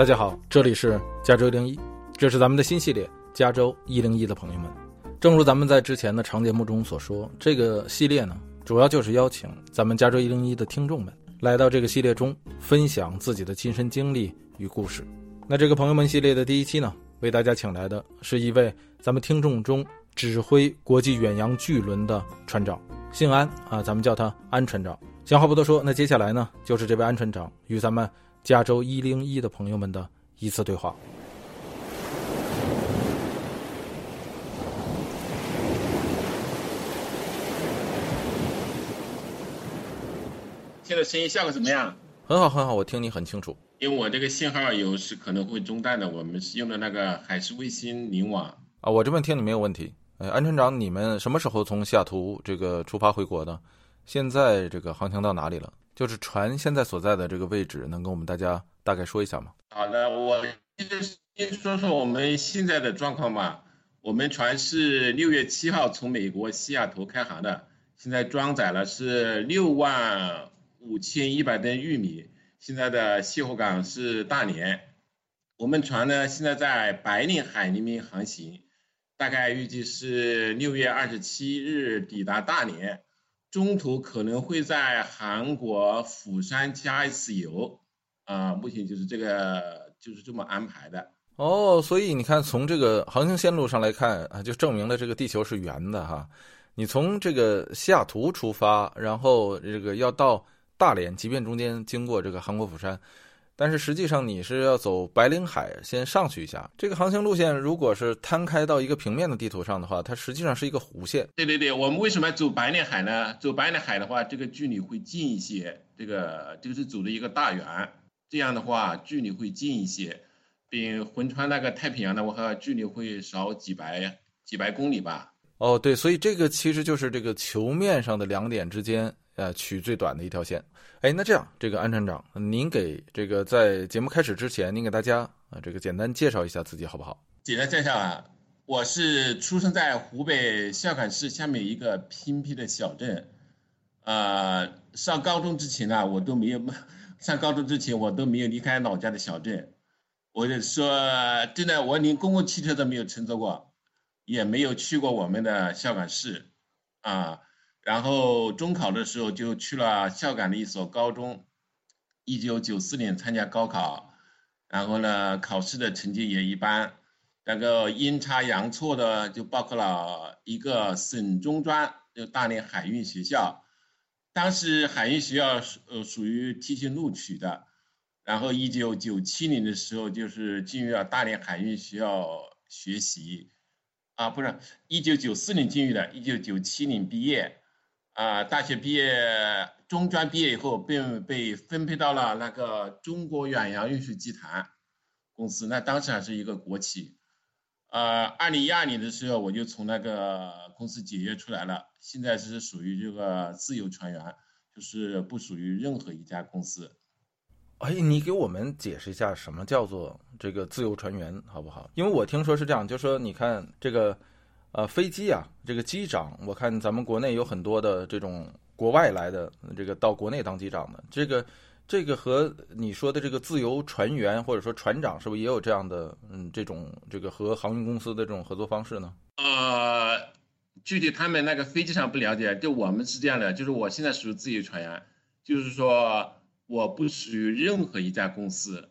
大家好，这里是加州一零一，这是咱们的新系列《加州一零一》的朋友们。正如咱们在之前的长节目中所说，这个系列呢，主要就是邀请咱们加州一零一的听众们来到这个系列中，分享自己的亲身经历与故事。那这个朋友们系列的第一期呢，为大家请来的是一位咱们听众中指挥国际远洋巨轮的船长，姓安啊，咱们叫他安船长。闲话不多说，那接下来呢，就是这位安船长与咱们。加州一零一的朋友们的一次对话。现在声音效果怎么样？很好，很好，我听你很清楚。因为我这个信号有时可能会中断的，我们是用的那个海事卫星联网啊。我这边听你没有问题。哎，安船长，你们什么时候从西雅图这个出发回国的？现在这个航行到哪里了？就是船现在所在的这个位置，能跟我们大家大概说一下吗？好的，我先说说我们现在的状况吧。我们船是六月七号从美国西雅图开航的，现在装载了是六万五千一百吨玉米。现在的卸货港是大连。我们船呢现在在白令海里面航行，大概预计是六月二十七日抵达大连。中途可能会在韩国釜山加一次油，啊，目前就是这个就是这么安排的。哦，所以你看，从这个航行线路上来看啊，就证明了这个地球是圆的哈。你从这个西雅图出发，然后这个要到大连，即便中间经过这个韩国釜山。但是实际上你是要走白令海先上去一下，这个航行路线如果是摊开到一个平面的地图上的话，它实际上是一个弧线。对对对，我们为什么要走白令海呢？走白令海的话，这个距离会近一些，这个这个是走的一个大圆，这样的话距离会近一些，比横穿那个太平洋的话距离会少几百几百公里吧。哦，对，所以这个其实就是这个球面上的两点之间。呃，取最短的一条线。哎，那这样，这个安船长，您给这个在节目开始之前，您给大家啊，这个简单介绍一下自己好不好？简单介绍啊，我是出生在湖北孝感市下面一个偏僻的小镇。呃，上高中之前呢，我都没有 上高中之前我都没有离开老家的小镇。我就说真的，我连公共汽车都没有乘坐过，也没有去过我们的孝感市啊。然后中考的时候就去了孝感的一所高中，一九九四年参加高考，然后呢考试的成绩也一般，那个阴差阳错的就报考了一个省中专，就大连海运学校，当时海运学校呃属于提前录取的，然后一九九七年的时候就是进入了大连海运学校学习，啊不是一九九四年进入的，一九九七年毕业。啊，大学毕业，中专毕业以后，并被分配到了那个中国远洋运输集团公司，那当时还是一个国企。呃，二零一二年的时候，我就从那个公司解约出来了，现在是属于这个自由船员，就是不属于任何一家公司。哎，你给我们解释一下什么叫做这个自由船员，好不好？因为我听说是这样，就说你看这个。呃，飞机啊，这个机长，我看咱们国内有很多的这种国外来的，这个到国内当机长的，这个，这个和你说的这个自由船员或者说船长，是不是也有这样的，嗯，这种这个和航运公司的这种合作方式呢？呃，具体他们那个飞机上不了解，就我们是这样的，就是我现在属于自由船员，就是说我不属于任何一家公司，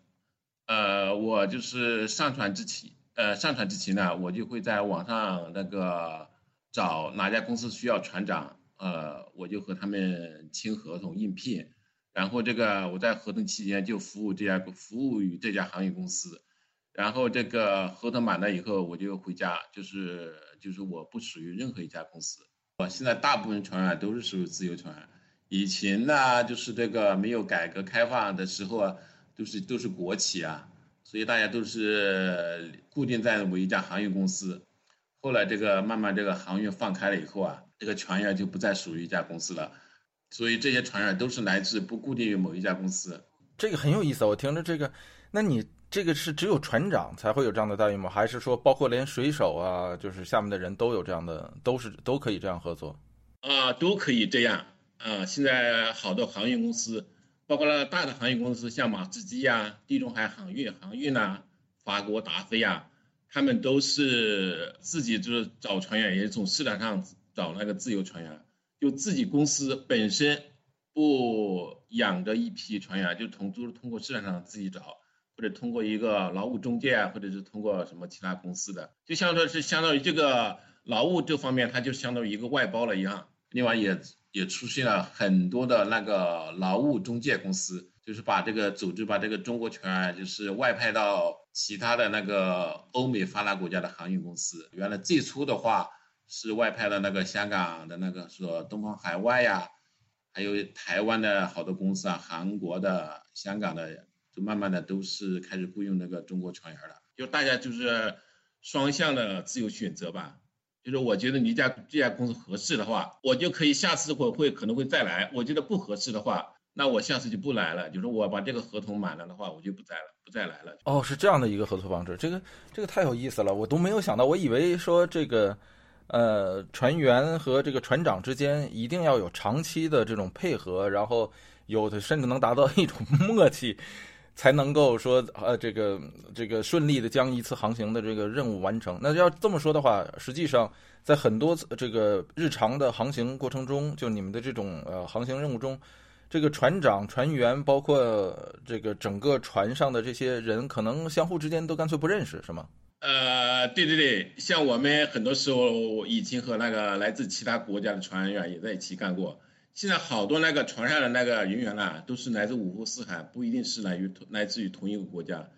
呃，我就是上船之前。呃，上船之前呢，我就会在网上那个找哪家公司需要船长，呃，我就和他们签合同应聘，然后这个我在合同期间就服务这家服务于这家航运公司，然后这个合同满了以后我就回家，就是就是我不属于任何一家公司。我现在大部分船员都是属于自由船，以前呢就是这个没有改革开放的时候啊，都是都是国企啊。所以大家都是固定在某一家航运公司，后来这个慢慢这个航运放开了以后啊，这个船员就不再属于一家公司了，所以这些船员都是来自不固定于某一家公司。这个很有意思，我听着这个，那你这个是只有船长才会有这样的待遇吗？还是说包括连水手啊，就是下面的人都有这样的，都是都可以这样合作？啊，都可以这样啊。现在好多航运公司。包括了大的航运公司，像马士基呀、地中海航运、航运呐、法国达飞呀，他们都是自己就是找船员，也是从市场上找那个自由船员，就自己公司本身不养着一批船员，就通都是通过市场上自己找，或者通过一个劳务中介啊，或者是通过什么其他公司的，就相当于是相当于这个劳务这方面，它就相当于一个外包了一样。另外也。也出现了很多的那个劳务中介公司，就是把这个组织把这个中国船就是外派到其他的那个欧美发达国家的航运公司。原来最初的话是外派的那个香港的那个说东方海外呀，还有台湾的好多公司啊，韩国的、香港的，就慢慢的都是开始雇佣那个中国船员了。就大家就是双向的自由选择吧。就是我觉得你家这家公司合适的话，我就可以下次会会可能会再来。我觉得不合适的话，那我下次就不来了。就是我把这个合同满了的话，我就不再了，不再来了。哦，是这样的一个合作方式，这个这个太有意思了，我都没有想到。我以为说这个，呃，船员和这个船长之间一定要有长期的这种配合，然后有的甚至能达到一种 默契。才能够说呃这个这个顺利的将一次航行的这个任务完成。那要这么说的话，实际上在很多这个日常的航行过程中，就你们的这种呃航行任务中，这个船长、船员，包括这个整个船上的这些人，可能相互之间都干脆不认识，是吗？呃，对对对，像我们很多时候已经和那个来自其他国家的船员也在一起干过。现在好多那个船上的那个人员啊，都是来自五湖四海，不一定是来于来自于同一个国家。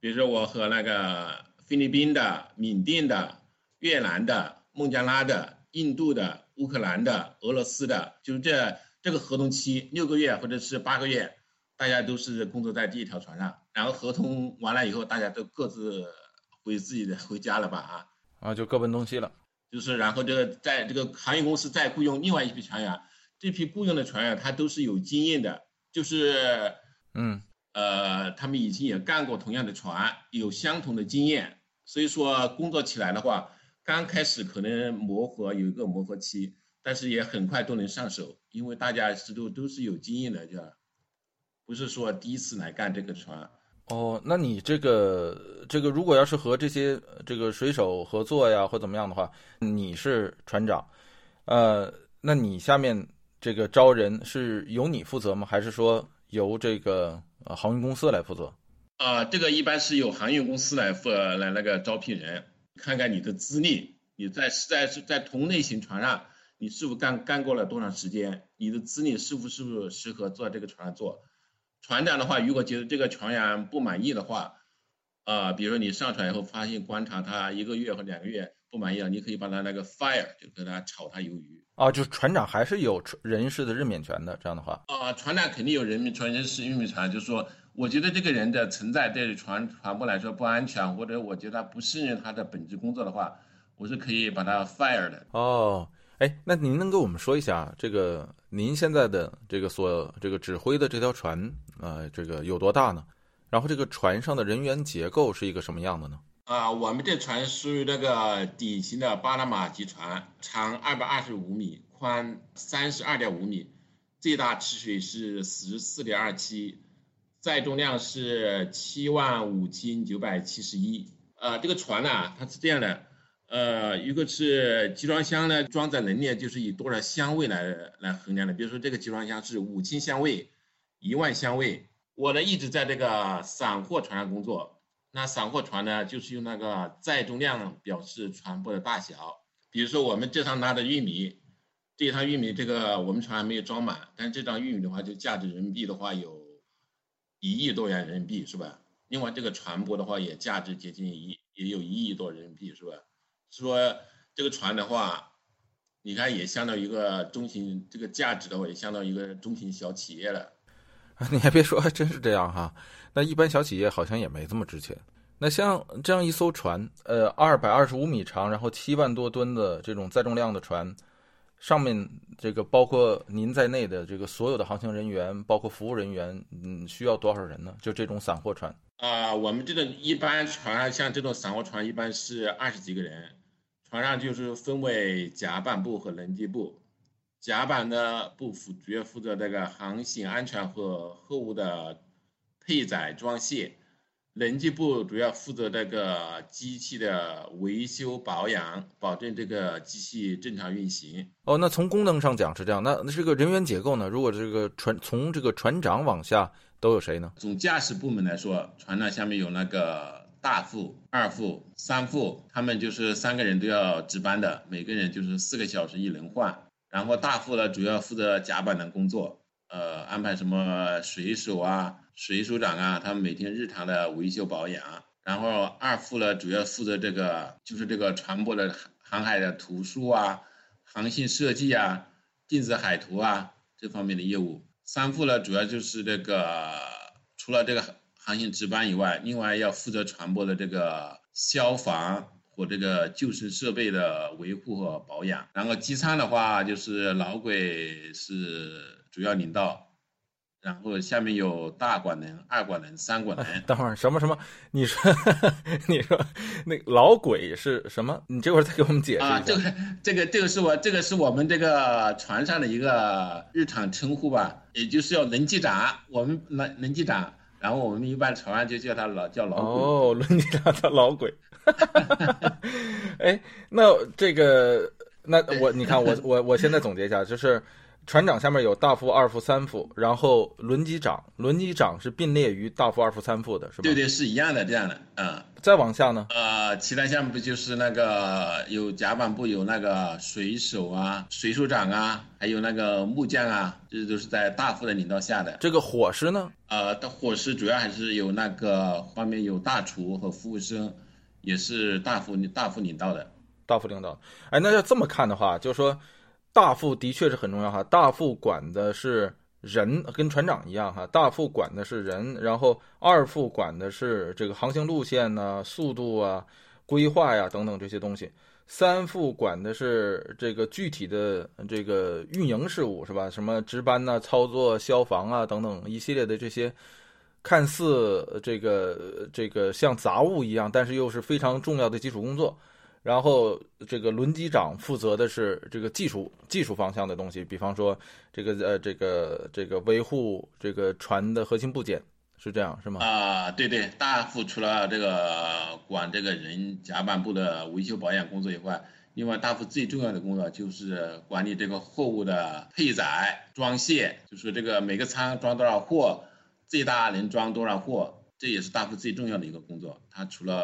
比如说我和那个菲律宾的、缅甸的、越南的、孟加拉的、印度的、乌克兰的、俄罗斯的，就是这这个合同期六个月或者是八个月，大家都是工作在第一条船上。然后合同完了以后，大家都各自回自己的回家了吧？啊啊，就各奔东西了。就是然后这个在这个航运公司再雇佣另外一批船员。这批雇佣的船员，他都是有经验的，就是，嗯，呃，他们以前也干过同样的船，有相同的经验，所以说工作起来的话，刚开始可能磨合有一个磨合期，但是也很快都能上手，因为大家是都都是有经验的，就不是说第一次来干这个船。哦，那你这个这个，如果要是和这些这个水手合作呀，或怎么样的话，你是船长，呃，那你下面。这个招人是由你负责吗？还是说由这个呃航运公司来负责？啊，这个一般是由航运公司来负来那个招聘人，看看你的资历，你在在在同类型船上，你是否干干过了多长时间？你的资历是不是不是适合坐这个船上做？船长的话，如果觉得这个船员不满意的话，啊，比如说你上船以后发现观察他一个月或两个月不满意了，你可以把他那个 fire 就给他炒他鱿鱼。啊，就是船长还是有人事的任免权的，这样的话。啊，船长肯定有人民船人事任免权，就是说，我觉得这个人的存在对船船舶来说不安全，或者我觉得不信任他的本职工作的话，我是可以把他 fire 的。哦，哎，那您能跟我们说一下，这个您现在的这个所这个指挥的这条船，呃，这个有多大呢？然后这个船上的人员结构是一个什么样的呢？啊，我们这船属于那个典型的巴拿马级船，长二百二十五米，宽三十二点五米，最大吃水是十四点二七，载重量是七万五千九百七十一。呃，这个船呢，它是这样的，呃，一个是集装箱呢，装载能力就是以多少箱位来来衡量的。比如说这个集装箱是五千箱位，一万箱位。我呢一直在这个散货船上工作。那散货船呢，就是用那个载重量表示船舶的大小。比如说我们这趟拉的玉米，这趟玉米这个我们船还没有装满，但这张玉米的话，就价值人民币的话有一亿多元人民币，是吧？另外这个船舶的话也价值接近一，也有一亿多人民币，是吧？说这个船的话，你看也相当于一个中型，这个价值的话也相当于一个中型小企业了。你还别说，还真是这样哈。那一般小企业好像也没这么值钱。那像这样一艘船，呃，二百二十五米长，然后七万多吨的这种载重量的船，上面这个包括您在内的这个所有的航行人员，包括服务人员，嗯，需要多少人呢？就这种散货船啊，我们这种一般船，像这种散货船，一般是二十几个人，船上就是分为甲板部和轮机部，甲板的部负主要负责这个航行安全和货物的配载装卸，人机部主要负责这个机器的维修保养，保证这个机器正常运行。哦，那从功能上讲是这样，那那这个人员结构呢？如果这个船从这个船长往下都有谁呢？从驾驶部门来说，船长下面有那个大副、二副、三副，他们就是三个人都要值班的，每个人就是四个小时一轮换。然后大副呢，主要负责甲板的工作，呃，安排什么水手啊、水手长啊，他们每天日常的维修保养。然后二副呢，主要负责这个，就是这个船舶的航海的图书啊、航线设计啊、电子海图啊这方面的业务。三副呢，主要就是这个，除了这个航行值班以外，另外要负责船舶的这个消防。我这个救生设备的维护和保养，然后机舱的话就是老鬼是主要领导，然后下面有大管能、二管能、三管能。等会儿什么什么？你说 你说那老鬼是什么？你这会儿再给我们解释。啊，这个这个这个是我这个是我们这个船上的一个日常称呼吧，也就是要轮机长，我们轮轮机长，然后我们一般船上就叫他老叫老鬼。哦，轮机长叫老鬼。哎，那这个，那我你看，我我我现在总结一下，就是船长下面有大副、二副、三副，然后轮机长，轮机长是并列于大副、二副、三副的，是吧？对对，是一样的，这样的，嗯。再往下呢？呃，其他项目不就是那个有甲板部有那个水手啊、水手长啊，还有那个木匠啊，这都是在大副的领导下的。这个伙食呢？呃，的伙食主要还是有那个方面有大厨和服务生。也是大副大副领导的，大副领导。哎，那要这么看的话，就是说，大副的确是很重要哈。大副管的是人，跟船长一样哈。大副管的是人，然后二副管的是这个航行路线呐、速度啊、规划呀等等这些东西。三副管的是这个具体的这个运营事务，是吧？什么值班呐、操作、消防啊等等一系列的这些。看似这个这个像杂物一样，但是又是非常重要的基础工作。然后这个轮机长负责的是这个技术技术方向的东西，比方说这个呃这个这个维护这个船的核心部件，是这样是吗？啊，对对，大副除了这个管这个人甲板部的维修保养工作以外，另外大副最重要的工作就是管理这个货物的配载装卸，就是这个每个舱装多少货。最大能装多少货，这也是大副最重要的一个工作。他除了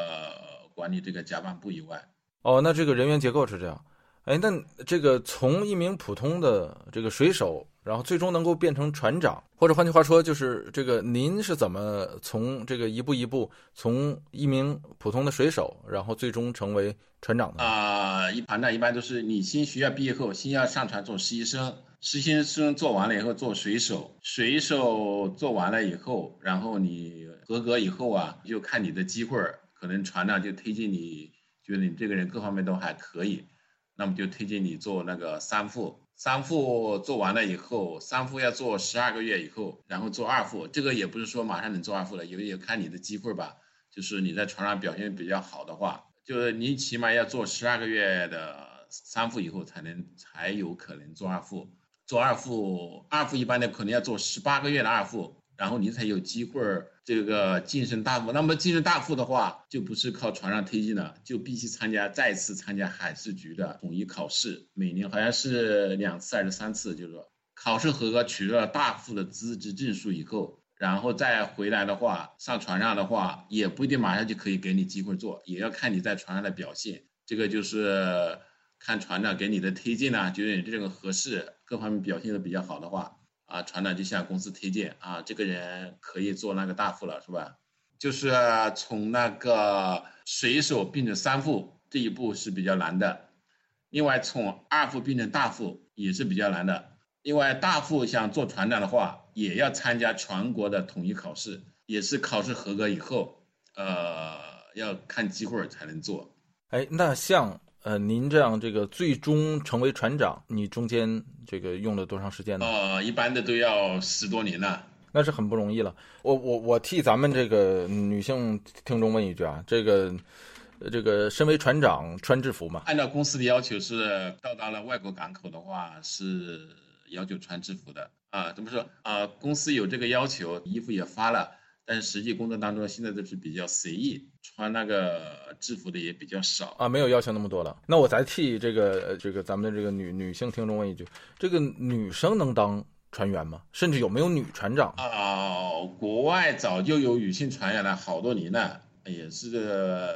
管理这个甲板部以外，哦，那这个人员结构是这样。哎，那这个从一名普通的这个水手，然后最终能够变成船长，或者换句话说，就是这个您是怎么从这个一步一步从一名普通的水手，然后最终成为船长的？啊，一船长一般都是你新学校毕业后，先要上船做实习生。实习生做完了以后做水手，水手做完了以后，然后你合格以后啊，就看你的机会，可能船长就推荐你，觉得你这个人各方面都还可以，那么就推荐你做那个三副。三副做完了以后，三副要做十二个月以后，然后做二副。这个也不是说马上能做二副了，因为也看你的机会儿吧。就是你在船上表现比较好的话，就是你起码要做十二个月的三副以后，才能才有可能做二副。做二副，二副一般的可能要做十八个月的二副，然后你才有机会儿这个晋升大副。那么晋升大副的话，就不是靠船上推进了，就必须参加再次参加海事局的统一考试，每年好像是两次还是三次，就是说考试合格，取得了大副的资质证书以后，然后再回来的话，上船上的话也不一定马上就可以给你机会做，也要看你在船上的表现。这个就是看船长给你的推荐呢，觉得你这个合适。各方面表现的比较好的话，啊，船长就向公司推荐啊，这个人可以做那个大副了，是吧？就是从那个水手变成三副这一步是比较难的，另外从二副变成大副也是比较难的。另外大副想做船长的话，也要参加全国的统一考试，也是考试合格以后，呃，要看机会才能做。哎，那像。呃，您这样这个最终成为船长，你中间这个用了多长时间呢？呃，一般的都要十多年了，那是很不容易了。我我我替咱们这个女性听众问一句啊，这个这个身为船长穿制服吗？按照公司的要求是到达了外国港口的话是要求穿制服的啊。怎么说啊？公司有这个要求，衣服也发了。但是实际工作当中，现在都是比较随意，穿那个制服的也比较少啊，没有要求那么多了。那我再替这个这个咱们的这个女女性听众问一句：这个女生能当船员吗？甚至有没有女船长啊？国外早就有女性船员了，好多年了，也是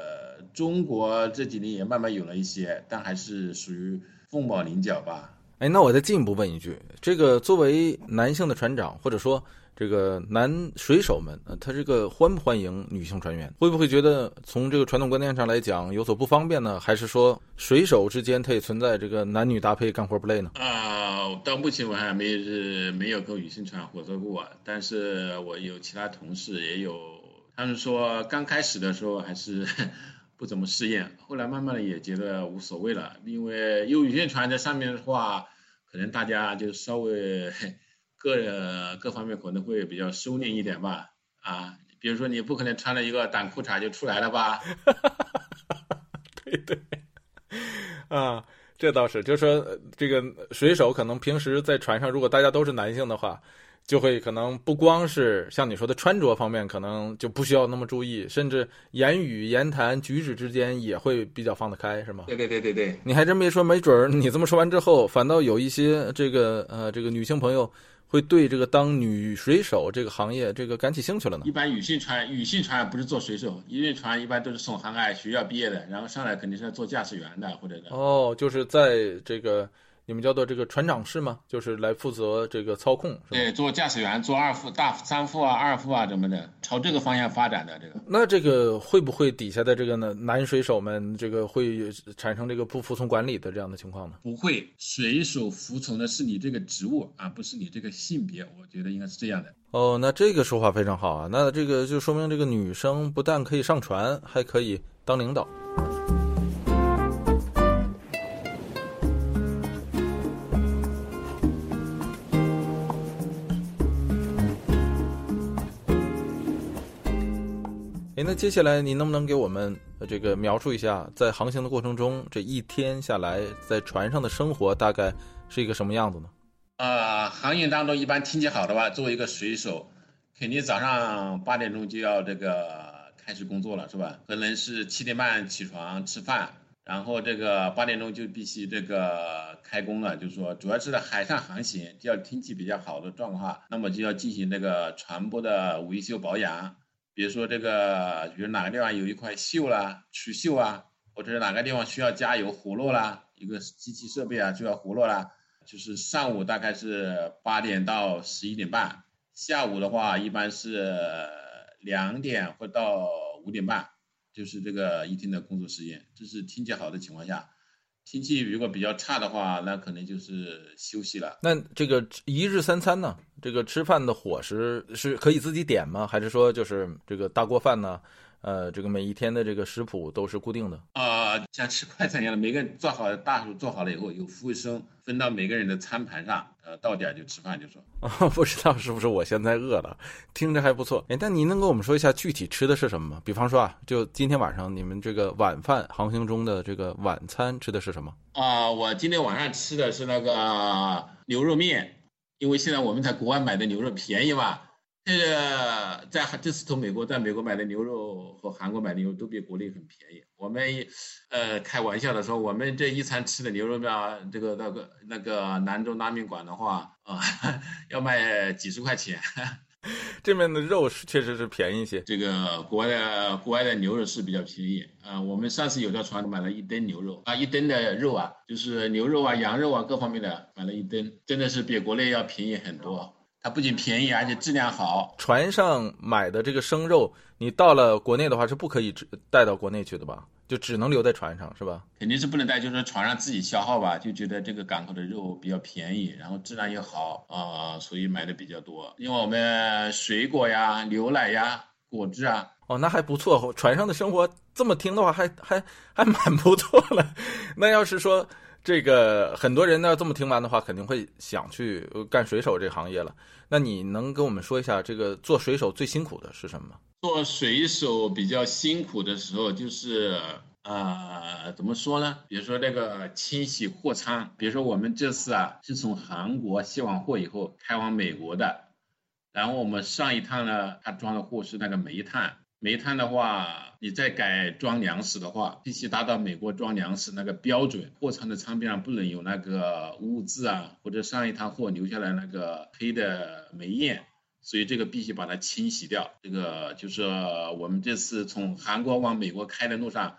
中国这几年也慢慢有了一些，但还是属于凤毛麟角吧。哎，那我再进一步问一句：这个作为男性的船长，或者说。这个男水手们，呃，他这个欢不欢迎女性船员？会不会觉得从这个传统观念上来讲有所不方便呢？还是说水手之间他也存在这个男女搭配干活不累呢？啊，到目前我还没是没有跟女性船合作过，但是我有其他同事也有，他们说刚开始的时候还是 不怎么适应，后来慢慢的也觉得无所谓了，因为有女性船在上面的话，可能大家就稍微。各各方面可能会比较收敛一点吧，啊，比如说你不可能穿了一个短裤衩就出来了吧？对对，啊，这倒是，就是说这个水手可能平时在船上，如果大家都是男性的话，就会可能不光是像你说的穿着方面，可能就不需要那么注意，甚至言语言谈举止之间也会比较放得开，是吗？对对对对对，你还真别说，没准儿你这么说完之后，反倒有一些这个呃这个女性朋友。会对这个当女水手这个行业这个感起兴趣了呢？一般女性船女性船不是做水手，因为船一般都是从航海学校毕业的，然后上来肯定是要做驾驶员的或者的。哦，就是在这个。你们叫做这个船长室吗？就是来负责这个操控，对，做驾驶员，做二副、大三副啊、二副啊什么的，朝这个方向发展的这个。那这个会不会底下的这个呢男水手们这个会产生这个不服从管理的这样的情况呢？不会，水手服从的是你这个职务而不是你这个性别，我觉得应该是这样的。哦，那这个说法非常好啊，那这个就说明这个女生不但可以上船，还可以当领导。接下来，您能不能给我们这个描述一下，在航行的过程中，这一天下来在船上的生活大概是一个什么样子呢？啊，航行当中一般天气好的话，作为一个水手，肯定早上八点钟就要这个开始工作了，是吧？可能是七点半起床吃饭，然后这个八点钟就必须这个开工了。就是说，主要是在海上航行，只要天气比较好的状况，那么就要进行这个船舶的维修保养。比如说这个，比如哪个地方有一块锈啦、去锈啊，或者是哪个地方需要加油活络啦，一个机器设备啊就要活络啦。就是上午大概是八点到十一点半，下午的话一般是两点或到五点半，就是这个一天的工作时间。这是天气好的情况下。天气如果比较差的话，那可能就是休息了。那这个一日三餐呢？这个吃饭的伙食是可以自己点吗？还是说就是这个大锅饭呢？呃，这个每一天的这个食谱都是固定的啊，像吃快餐一样的，每个人做好大厨做好了以后，有服务生分到每个人的餐盘上，呃，到点就吃饭就说。啊不知道是不是我现在饿了，听着还不错。哎，但您能跟我们说一下具体吃的是什么吗？比方说啊，就今天晚上你们这个晚饭航行中的这个晚餐吃的是什么？啊，我今天晚上吃的是那个牛肉面，因为现在我们在国外买的牛肉便宜嘛。这个在这次从美国在美国买的牛肉和韩国买的牛肉都比国内很便宜。我们呃开玩笑的说，我们这一餐吃的牛肉面，这个那个那个兰州拉面馆的话啊，要卖几十块钱。这边的肉是确实是便宜些。这个国外的国外的牛肉是比较便宜啊。我们上次有条船买了一吨牛肉啊，一吨的肉啊，就是牛肉啊、羊肉啊各方面的买了一吨，真的是比国内要便宜很多。它不仅便宜，而且质量好。船上买的这个生肉，你到了国内的话是不可以带到国内去的吧？就只能留在船上，是吧？肯定是不能带，就是船上自己消耗吧。就觉得这个港口的肉比较便宜，然后质量又好啊，所以买的比较多。因为我们水果呀、牛奶呀、果汁啊，哦，那还不错。船上的生活这么听的话，还还还蛮不错了。那要是说。这个很多人呢，这么听完的话，肯定会想去干水手这行业了。那你能跟我们说一下，这个做水手最辛苦的是什么？做水手比较辛苦的时候，就是啊，怎么说呢？比如说那个清洗货仓，比如说我们这次啊是从韩国卸完货以后开往美国的，然后我们上一趟呢，他装的货是那个煤炭，煤炭的话，你再改装粮食的话，必须达到美国装粮食那个标准，货仓的舱边上不能有那个污渍啊，或者上一趟货留下来那个黑的煤焰。所以这个必须把它清洗掉。这个就是我们这次从韩国往美国开的路上，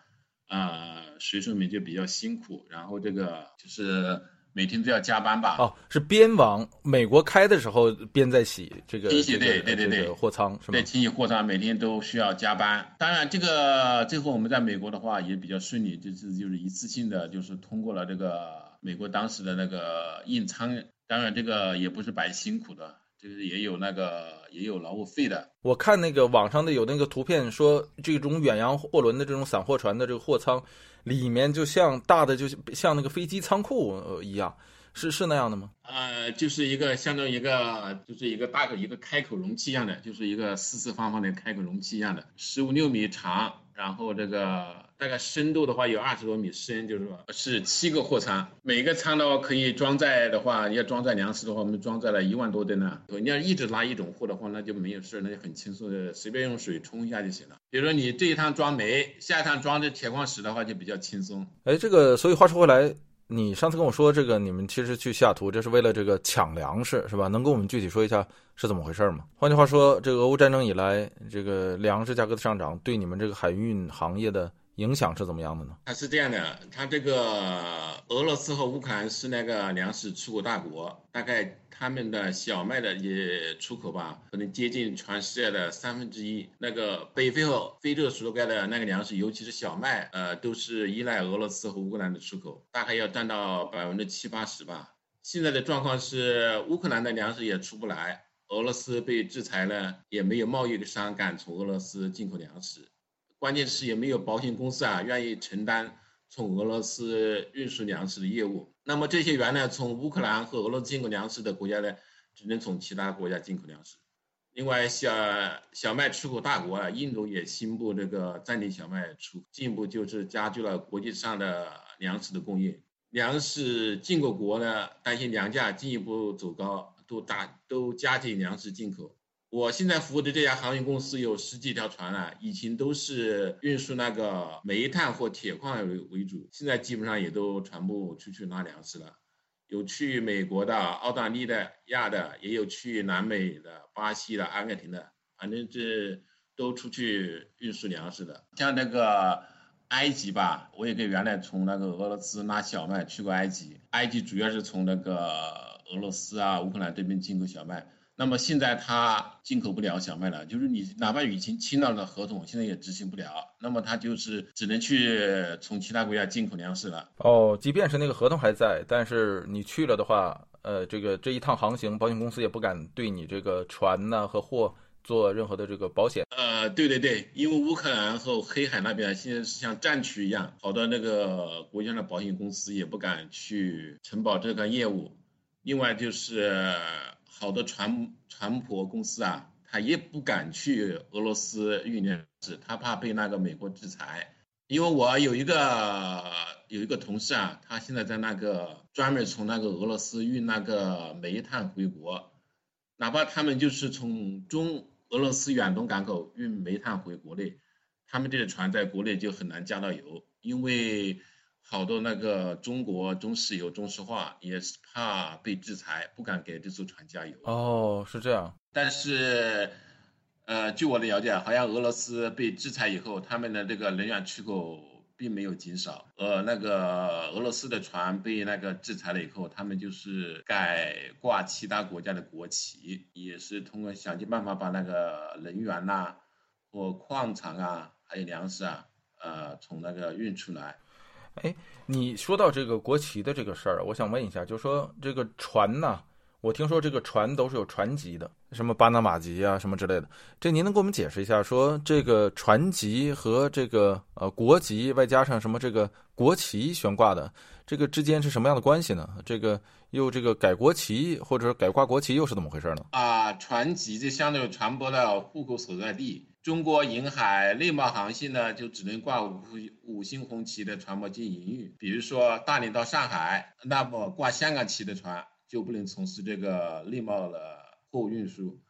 啊，水手们就比较辛苦。然后这个就是每天都要加班吧。哦，是边往美国开的时候边在洗这个清洗，对对对对，货仓是吗？对，清洗货仓每天都需要加班。当然，这个最后我们在美国的话也比较顺利，就是就是一次性的就是通过了这个美国当时的那个印仓。当然，这个也不是白辛苦的。就 是也有那个也有劳务费的。我看那个网上的有那个图片，说这种远洋货轮的这种散货船的这个货舱，里面就像大的，就像那个飞机仓库一样，是是那样的吗？呃，就是一个相当于一个就是一个大个一个开口容器一样的，就是一个四四方方的开口容器一样的，十五六米长，然后这个。大概深度的话有二十多米深，就是说是七个货仓，每个仓的话可以装载的话，要装载粮食的话，我们装载了一万多吨呢。你要一直拉一种货的话，那就没有事，那就很轻松的，随便用水冲一下就行了。比如说你这一趟装煤，下一趟装这铁矿石的话就比较轻松。哎，这个，所以话说回来。你上次跟我说这个，你们其实去西雅图，这是为了这个抢粮食，是吧？能跟我们具体说一下是怎么回事吗？换句话说，这个俄乌战争以来，这个粮食价格的上涨，对你们这个海运行业的。影响是怎么样的呢？它是这样的，它这个俄罗斯和乌克兰是那个粮食出口大国，大概他们的小麦的也出口吧，可能接近全世界的三分之一。那个北非和非洲所盖的那个粮食，尤其是小麦，呃，都是依赖俄罗斯和乌克兰的出口，大概要占到百分之七八十吧。现在的状况是，乌克兰的粮食也出不来，俄罗斯被制裁了，也没有贸易的商敢从俄罗斯进口粮食。关键是也没有保险公司啊愿意承担从俄罗斯运输粮食的业务。那么这些原来从乌克兰和俄罗斯进口粮食的国家呢，只能从其他国家进口粮食。另外，小小麦出口大国啊，印度也宣布这个暂停小麦出，进一步就是加剧了国际上的粮食的供应。粮食进口国呢，担心粮价进一步走高，都大都加紧粮食进口。我现在服务的这家航运公司有十几条船了，以前都是运输那个煤炭或铁矿为为主，现在基本上也都全部出去拉粮食了，有去美国的、澳大利亚的，也有去南美的、巴西的、阿根廷的，反正这都出去运输粮食的。像那个埃及吧，我也跟原来从那个俄罗斯拉小麦去过埃及，埃及主要是从那个俄罗斯啊、乌克兰这边进口小麦。那么现在他进口不了小麦了，就是你哪怕已经签到了的合同，现在也执行不了。那么他就是只能去从其他国家进口粮食了。哦，即便是那个合同还在，但是你去了的话，呃，这个这一趟航行，保险公司也不敢对你这个船呢和货做任何的这个保险。呃，对对对，因为乌克兰和黑海那边现在是像战区一样，好多那个国家的保险公司也不敢去承保这个业务。另外就是。好多船船舶公司啊，他也不敢去俄罗斯运粮食，他怕被那个美国制裁。因为我有一个有一个同事啊，他现在在那个专门从那个俄罗斯运那个煤炭回国，哪怕他们就是从中俄罗斯远东港口运煤炭回国内，他们这个船在国内就很难加到油，因为。好多那个中国中石油、中石化也是怕被制裁，不敢给这艘船加油。哦，是这样。但是，呃，据我的了解，好像俄罗斯被制裁以后，他们的这个能源出口并没有减少。呃，那个俄罗斯的船被那个制裁了以后，他们就是改挂其他国家的国旗，也是通过想尽办法把那个能源呐，或矿产啊，还有粮食啊，呃，从那个运出来。哎，你说到这个国旗的这个事儿，我想问一下，就是说这个船呢，我听说这个船都是有船籍的，什么巴拿马籍啊，什么之类的。这您能给我们解释一下，说这个船籍和这个呃国籍，外加上什么这个国旗悬挂的，这个之间是什么样的关系呢？这个又这个改国旗或者改挂国旗又是怎么回事呢？啊，船籍就相当于船舶的户口所在地。中国沿海内贸航线呢，就只能挂五五星红旗的船舶进营运。比如说大连到上海，那么挂香港旗的船就不能从事这个内贸的货物运输。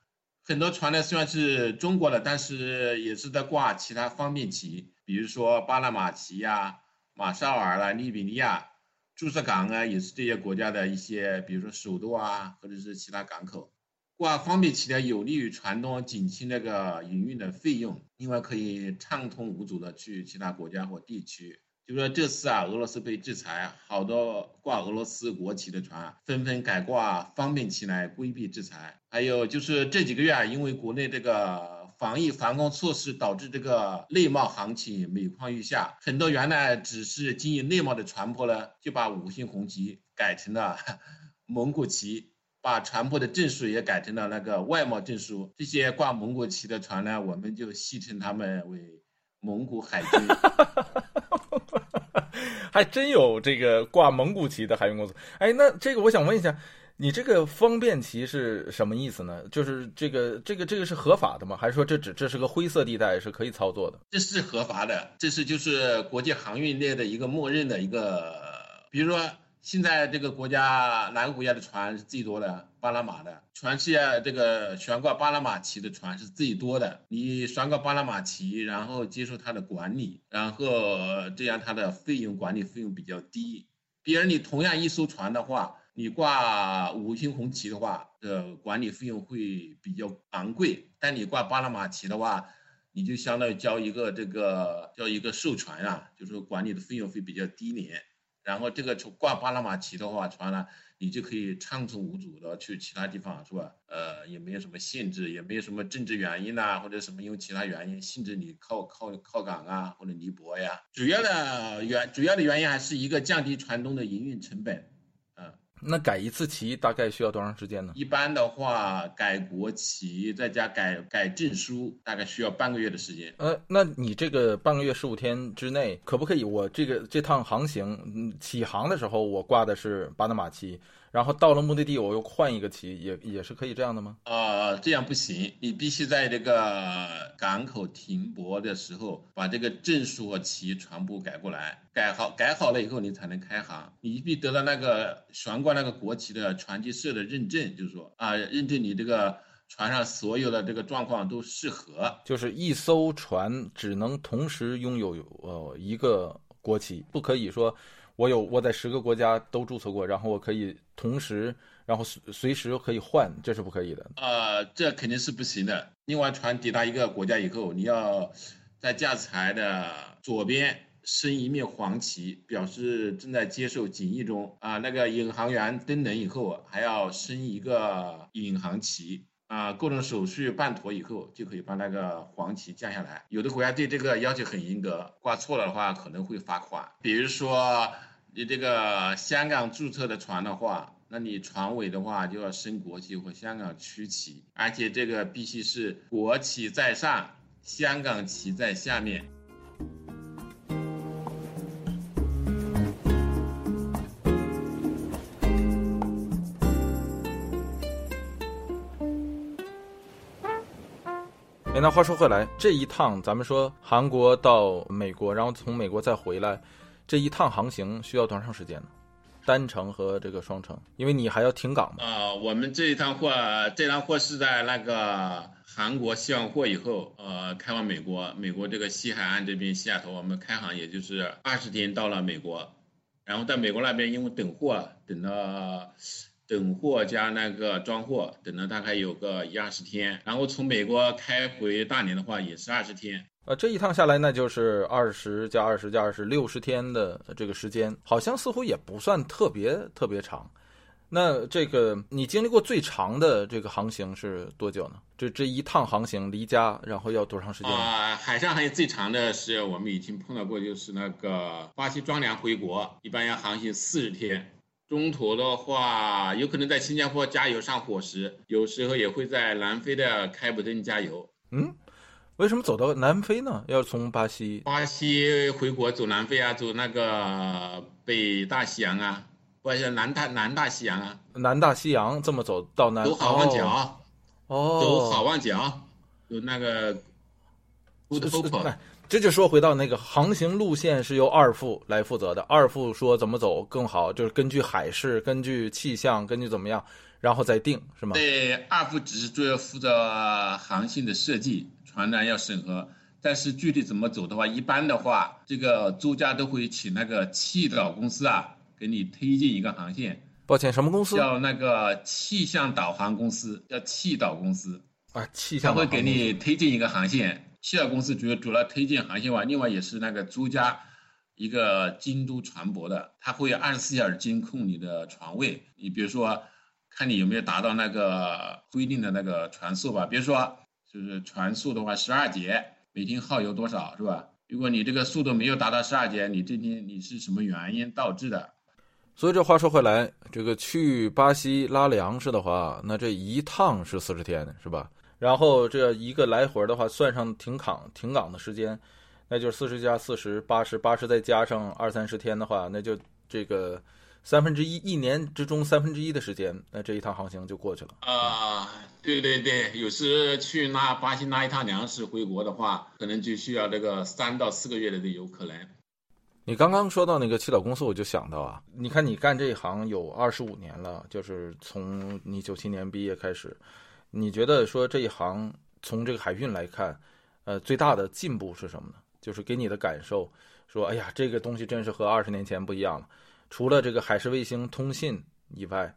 很多船呢虽然是中国的，但是也是在挂其他方便旗，比如说巴拿马旗呀、马绍尔啦、利比利亚、注册港啊，也是这些国家的一些，比如说首都啊，或者是其他港口。挂方便旗呢，有利于船东减轻那个营运的费用，另外可以畅通无阻的去其他国家或地区。就说这次啊，俄罗斯被制裁，好多挂俄罗斯国旗的船纷纷改挂方便旗来规避制裁。还有就是这几个月啊，因为国内这个防疫防控措施，导致这个内贸行情每况愈下，很多原来只是经营内贸的船舶呢，就把五星红旗改成了 蒙古旗。把船舶的证书也改成了那个外贸证书，这些挂蒙古旗的船呢，我们就戏称他们为蒙古海军。还真有这个挂蒙古旗的海运公司。哎，那这个我想问一下，你这个方便旗是什么意思呢？就是这个这个这个是合法的吗？还是说这只这是个灰色地带，是可以操作的？这是合法的，这是就是国际航运业的一个默认的一个，比如说。现在这个国家哪个国家的船是最多的？巴拿马的全世界这个悬挂巴拿马旗的船是最多的。你悬挂巴拿马旗，然后接受它的管理，然后这样它的费用管理费用比较低。比如你同样一艘船的话，你挂五星红旗的话，呃，管理费用会比较昂贵。但你挂巴拿马旗的话，你就相当于交一个这个交一个授权啊，就是管理的费用会比较低廉。然后这个从挂巴拿马旗的话，船呢，你就可以畅通无阻的去其他地方，是吧？呃，也没有什么限制，也没有什么政治原因呐，或者什么因为其他原因限制你靠靠靠港啊，或者尼泊呀。主要的原主要的原因还是一个降低船东的营运成本。那改一次旗大概需要多长时间呢？一般的话，改国旗再加改改证书，大概需要半个月的时间。呃，那你这个半个月十五天之内，可不可以？我这个这趟航行起航的时候，我挂的是巴拿马旗。然后到了目的地，我又换一个旗，也也是可以这样的吗？啊，这样不行，你必须在这个港口停泊的时候，把这个证书和旗全部改过来，改好改好了以后，你才能开航。你必须得到那个悬挂那个国旗的船级社的认证，就是说啊，认证你这个船上所有的这个状况都适合。就是一艘船只能同时拥有呃一个国旗，不可以说。我有我在十个国家都注册过，然后我可以同时，然后随随时可以换，这是不可以的。呃，这肯定是不行的。另外，船抵达一个国家以后，你要在驾驶台的左边升一面黄旗，表示正在接受检疫中。啊，那个引航员登轮以后，还要升一个引航旗。啊，各种手续办妥以后，就可以把那个黄旗降下来。有的国家对这个要求很严格，挂错了的话可能会罚款。比如说，你这个香港注册的船的话，那你船尾的话就要升国旗或香港区旗，而且这个必须是国旗在上，香港旗在下面。那话说回来，这一趟咱们说韩国到美国，然后从美国再回来，这一趟航行需要多长时间呢？单程和这个双程，因为你还要停港嘛。啊，我们这一趟货，这趟货是在那个韩国卸完货以后，呃，开往美国。美国这个西海岸这边西雅图，我们开航也就是二十天到了美国，然后在美国那边因为等货等了。等货加那个装货，等了大概有个一二十天，然后从美国开回大连的话也是二十天。呃，这一趟下来那就是二十加二十加二十六十天的这个时间，好像似乎也不算特别特别长。那这个你经历过最长的这个航行是多久呢？这这一趟航行离家，然后要多长时间？啊，海上还有最长的是我们已经碰到过，就是那个巴西庄良回国，一般要航行四十天。中途的话，有可能在新加坡加油上伙食，有时候也会在南非的开普敦加油。嗯，为什么走到南非呢？要从巴西？巴西回国走南非啊，走那个北大西洋啊，不是南大南大西洋啊，南大西洋这么走到南走好望角，哦，走好望角，有那个 Good 是 Hope。哎这就说回到那个航行路线是由二副来负责的，二副说怎么走更好，就是根据海事、根据气象、根据怎么样，然后再定，是吗？对，二副只是主要负责航线的设计，船长要审核。但是具体怎么走的话，一般的话，这个租家都会请那个气导公司啊，给你推荐一个航线，抱歉，什么公司？叫那个气象导航公司，叫气导公司，啊，气他会给象导航公司你推荐一个航线。希尔公司主主要推荐航线外，另外也是那个租家一个京都船舶的，他会二十四小时监控你的船位。你比如说，看你有没有达到那个规定的那个船速吧。比如说，就是船速的话，十二节，每天耗油多少是吧？如果你这个速度没有达到十二节，你这天你是什么原因导致的？所以这话说回来，这个去巴西拉粮食的话，那这一趟是四十天，是吧？然后这一个来回的话，算上停港停港的时间，那就是四十加四十，八十，八十再加上二三十天的话，那就这个三分之一，一年之中三分之一的时间，那这一趟航行就过去了。啊、对对对，有时去拉巴西拉一趟粮食回国的话，可能就需要这个三到四个月的都有可能。你刚刚说到那个祈祷公司，我就想到啊，你看你干这一行有二十五年了，就是从你九七年毕业开始，你觉得说这一行从这个海运来看，呃，最大的进步是什么呢？就是给你的感受，说哎呀，这个东西真是和二十年前不一样了。除了这个海事卫星通信以外，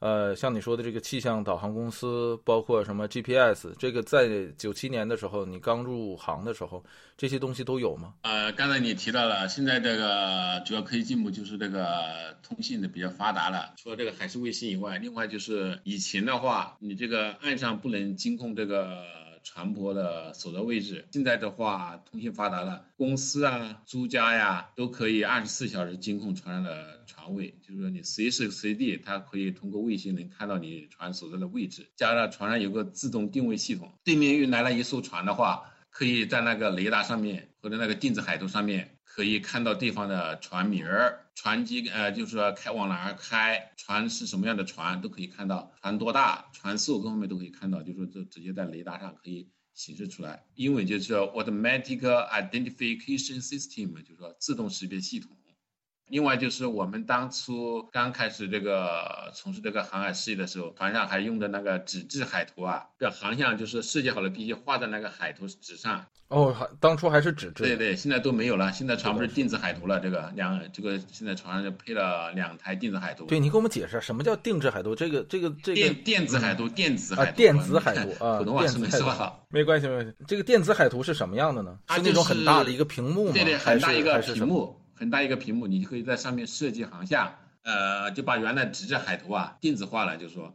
呃，像你说的这个气象导航公司，包括什么 GPS，这个在九七年的时候，你刚入行的时候，这些东西都有吗？呃，刚才你提到了，现在这个主要科技进步就是这个通信的比较发达了。除了这个海事卫星以外，另外就是以前的话，你这个岸上不能监控这个船舶的所在位置。现在的话，通信发达了，公司啊、租家呀都可以二十四小时监控船上的船位，就是说你随时随地，它可以通过卫星能看到你船所在的位置。加上船上有个自动定位系统，对面运来了一艘船的话，可以在那个雷达上面或者那个电子海图上面，可以看到对方的船名儿、船机，呃，就是说开往哪儿开，船是什么样的船都可以看到，船多大、船速各方面都可以看到，就是说就直接在雷达上可以显示出来。英文就是 Automatic Identification System，就是说自动识别系统。另外就是我们当初刚开始这个从事这个航海事业的时候，船上还用的那个纸质海图啊，这航向就是设计好了，必须画在那个海图纸上。哦，还当初还是纸质。对对，现在都没有了，现在船不是电子海图了，这个两这个现在船上就配了两台电子海图。对，你给我们解释什么叫定制海图？这个这个这个电电子海图，电子啊海图，电子海图啊 普通话是没说好。没关系没关系。这个电子海图是什么样的呢？它是那种很大的一个屏幕吗？对对，很大一个还是什么？屏幕，很大一个屏幕，你就可以在上面设计航向，呃，就把原来纸质海图啊电子化了，就是说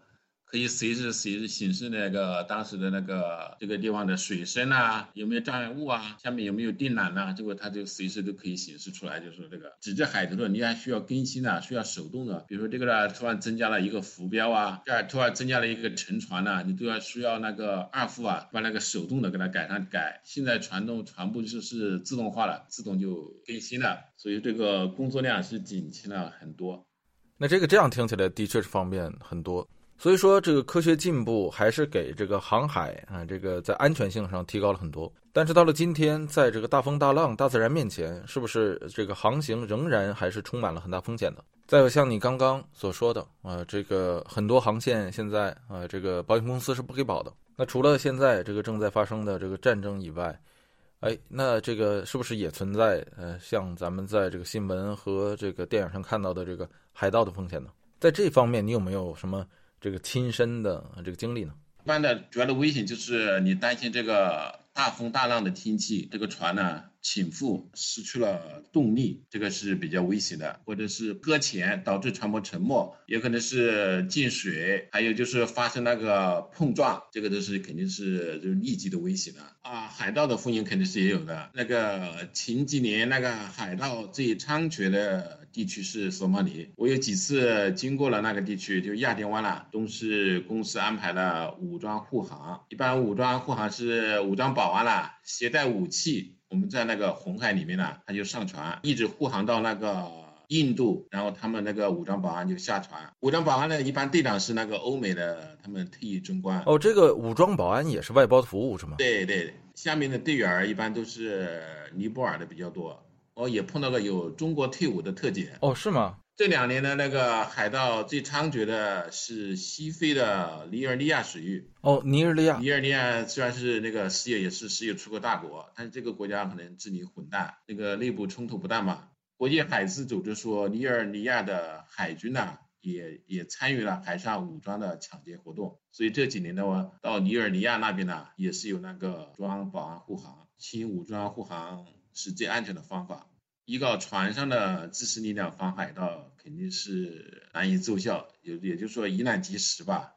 可以随时随时显示那个当时的那个这个地方的水深啊，有没有障碍物啊，下面有没有电缆呐、这个它就随时都可以显示出来。就是这个纸质海图的，你还需要更新的，需要手动的，比如说这个呢突然增加了一个浮标啊，这儿突然增加了一个沉船呐、你都要需要那个二副啊把那个手动的给它改上改。现在传动全部就是自动化了，自动就更新了，所以这个工作量是减轻了很多。那这个这样听起来的确是方便很多。所以说，这个科学进步还是给这个航海啊，这个在安全性上提高了很多。但是到了今天，在这个大风大浪、大自然面前，是不是这个航行仍然还是充满了很大风险的？再有像你刚刚所说的，呃，这个很多航线现在呃，这个保险公司是不给保的。那除了现在这个正在发生的这个战争以外，哎，那这个是不是也存在呃，像咱们在这个新闻和这个电影上看到的这个海盗的风险呢？在这方面，你有没有什么这个亲身的这个经历呢？一般的主要的危险就是你担心这个大风大浪的天气，这个船呢倾覆失去了动力，这个是比较危险的，或者是搁浅导致船舶沉没，也可能是进水，还有就是发生那个碰撞，这个都是肯定是就是立即的危险的啊。海盗的风险肯定是也有的，那个前几年那个海盗最猖獗的地区是索马里。我有几次经过了那个地区，就亚丁湾啦，都是公司安排了武装护航。一般武装护航是武装保安啦，携带武器。我们在那个红海里面呢，他就上船，一直护航到那个。印度，然后他们那个武装保安就下船。武装保安呢，一般队长是那个欧美的，他们退役军官。哦，这个武装保安也是外包的服务是吗？对对，下面的队员一般都是尼泊尔的比较多。哦，也碰到过有中国退伍的特警。哦，是吗？这两年的那个海盗最猖獗的是西非的尼日利亚水域。哦，尼日利亚。尼日利亚虽然是那个石油也是石油出口大国，但是这个国家可能治理混蛋，那个内部冲突不断嘛。国际海事组织说，尼日利亚的海军呢，也也参与了海上武装的抢劫活动。所以这几年的话，到尼日利亚那边呢，也是有那个装保安护航，轻武装护航是最安全的方法。依靠船上的支持力量防海盗，肯定是难以奏效，也也就是说以难及时吧。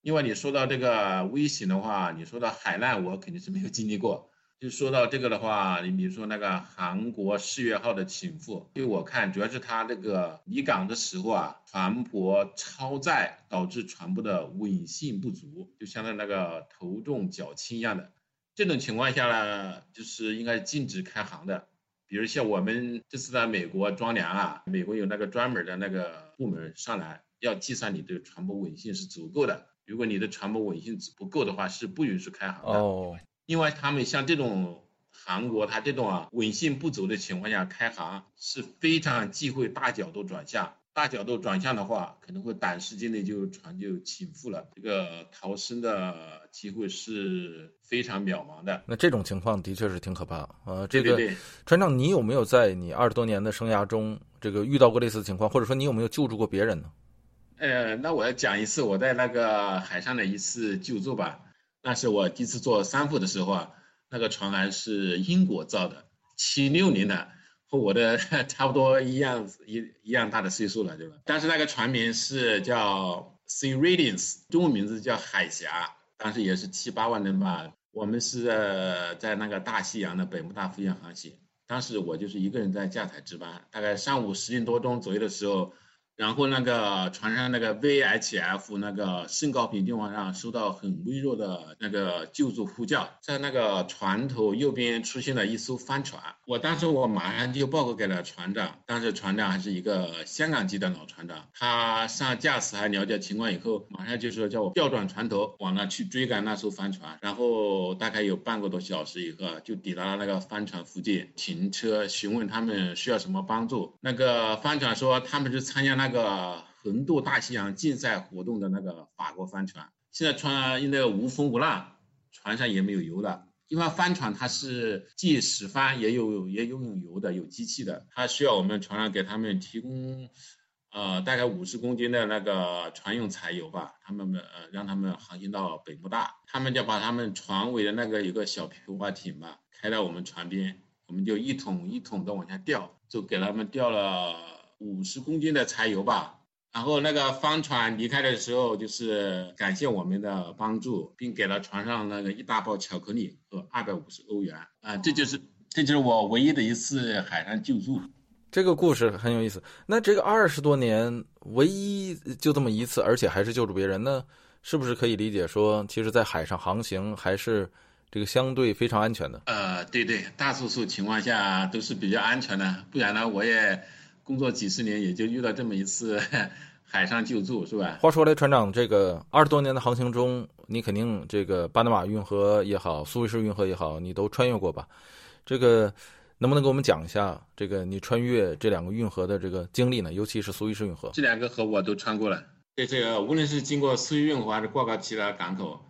另外，你说到这个危险的话，你说到海难，我肯定是没有经历过。就说到这个的话，你比如说那个韩国世越号的倾覆，对我看主要是它这个离港的时候啊，船舶超载导致船舶的稳性不足，就相当于那个头重脚轻一样的。这种情况下呢，就是应该禁止开航的。比如像我们这次在美国装粮啊，美国有那个专门的那个部门上来要计算你的船舶稳性是足够的。如果你的船舶稳性不够的话，是不允许开航的。哦。另外，他们像这种韩国，它这种啊稳性不足的情况下开航是非常忌讳大角度转向。大角度转向的话，可能会短时间内就船就倾覆了，这个逃生的机会是非常渺茫的。那这种情况的确是挺可怕。呃，这个船长，你有没有在你二十多年的生涯中，这个遇到过类似的情况，或者说你有没有救助过别人呢？呃，那我要讲一次我在那个海上的一次救助吧。那是我第一次做三副的时候啊，那个船还是英国造的，七六年的，我的 差不多一样一一样大的岁数了，对吧？当时那个船名是叫 Sea Radiance，中文名字叫海峡，当时也是七八万人吧。我们是在那个大西洋的北部大附近航行，当时我就是一个人在驾台值班，大概上午十点多钟左右的时候。然后那个船上那个 VHF 那个声高频电话上收到很微弱的那个救助呼叫，在那个船头右边出现了一艘帆船。我当时我马上就报告给了船长，当时船长还是一个香港籍的老船长，他上驾驶还了解情况以后，马上就说叫我调转船头往那去追赶那艘帆船。然后大概有半个多小时以后，就抵达了那个帆船附近停车，询问他们需要什么帮助。那个帆船说他们是参加那。那个横渡大西洋竞赛活动的那个法国帆船，现在船因为无风无浪，船上也没有油了。因为帆船它是既使帆也有也拥有油的，有机器的，它需要我们船上给他们提供，呃，大概五十公斤的那个船用柴油吧，他们呃让他们航行到北部大，他们就把他们船尾的那个有个小皮划艇嘛，开到我们船边，我们就一桶一桶的往下吊，就给他们吊了。五十公斤的柴油吧，然后那个帆船离开的时候，就是感谢我们的帮助，并给了船上那个一大包巧克力和二百五十欧元啊，这就是这就是我唯一的一次海上救助。这个故事很有意思。那这个二十多年唯一就这么一次，而且还是救助别人，那是不是可以理解说，其实，在海上航行还是这个相对非常安全的？呃，对对，大多数情况下都是比较安全的，不然呢，我也。工作几十年，也就遇到这么一次海上救助，是吧？话说来，船长，这个二十多年的航行中，你肯定这个巴拿马运河也好，苏伊士运河也好，你都穿越过吧？这个能不能给我们讲一下这个你穿越这两个运河的这个经历呢？尤其是苏伊士运河，这两个河我都穿过了。对这个，无论是经过苏伊运河还是过高其他港口，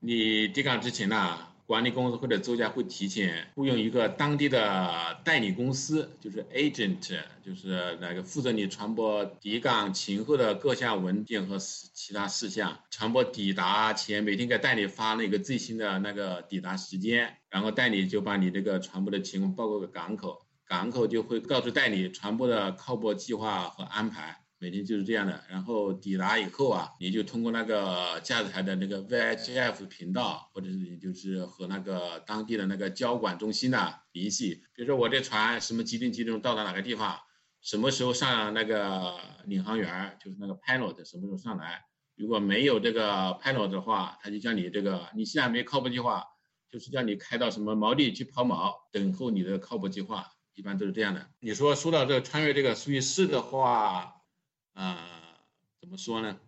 你抵港之前呢？管理公司或者作家会提前雇佣一个当地的代理公司，就是 agent，就是那个负责你船舶抵港前后的各项文件和其他事项。船舶抵达前，每天给代理发那个最新的那个抵达时间，然后代理就把你这个船舶的情况报告给港口，港口就会告诉代理船舶的靠泊计划和安排。每天就是这样的，然后抵达以后啊，你就通过那个驾驶台的那个 VHF 频道，或者是你就是和那个当地的那个交管中心呐联系。比如说我这船什么几点几点钟到达哪个地方，什么时候上那个领航员，就是那个 pilot 什么时候上来。如果没有这个 pilot 的话，他就叫你这个你现在没靠谱计划，就是叫你开到什么锚地去抛锚，等候你的靠谱计划，一般都是这样的。你说说到这个穿越这个苏伊士的话，啊，怎么说呢？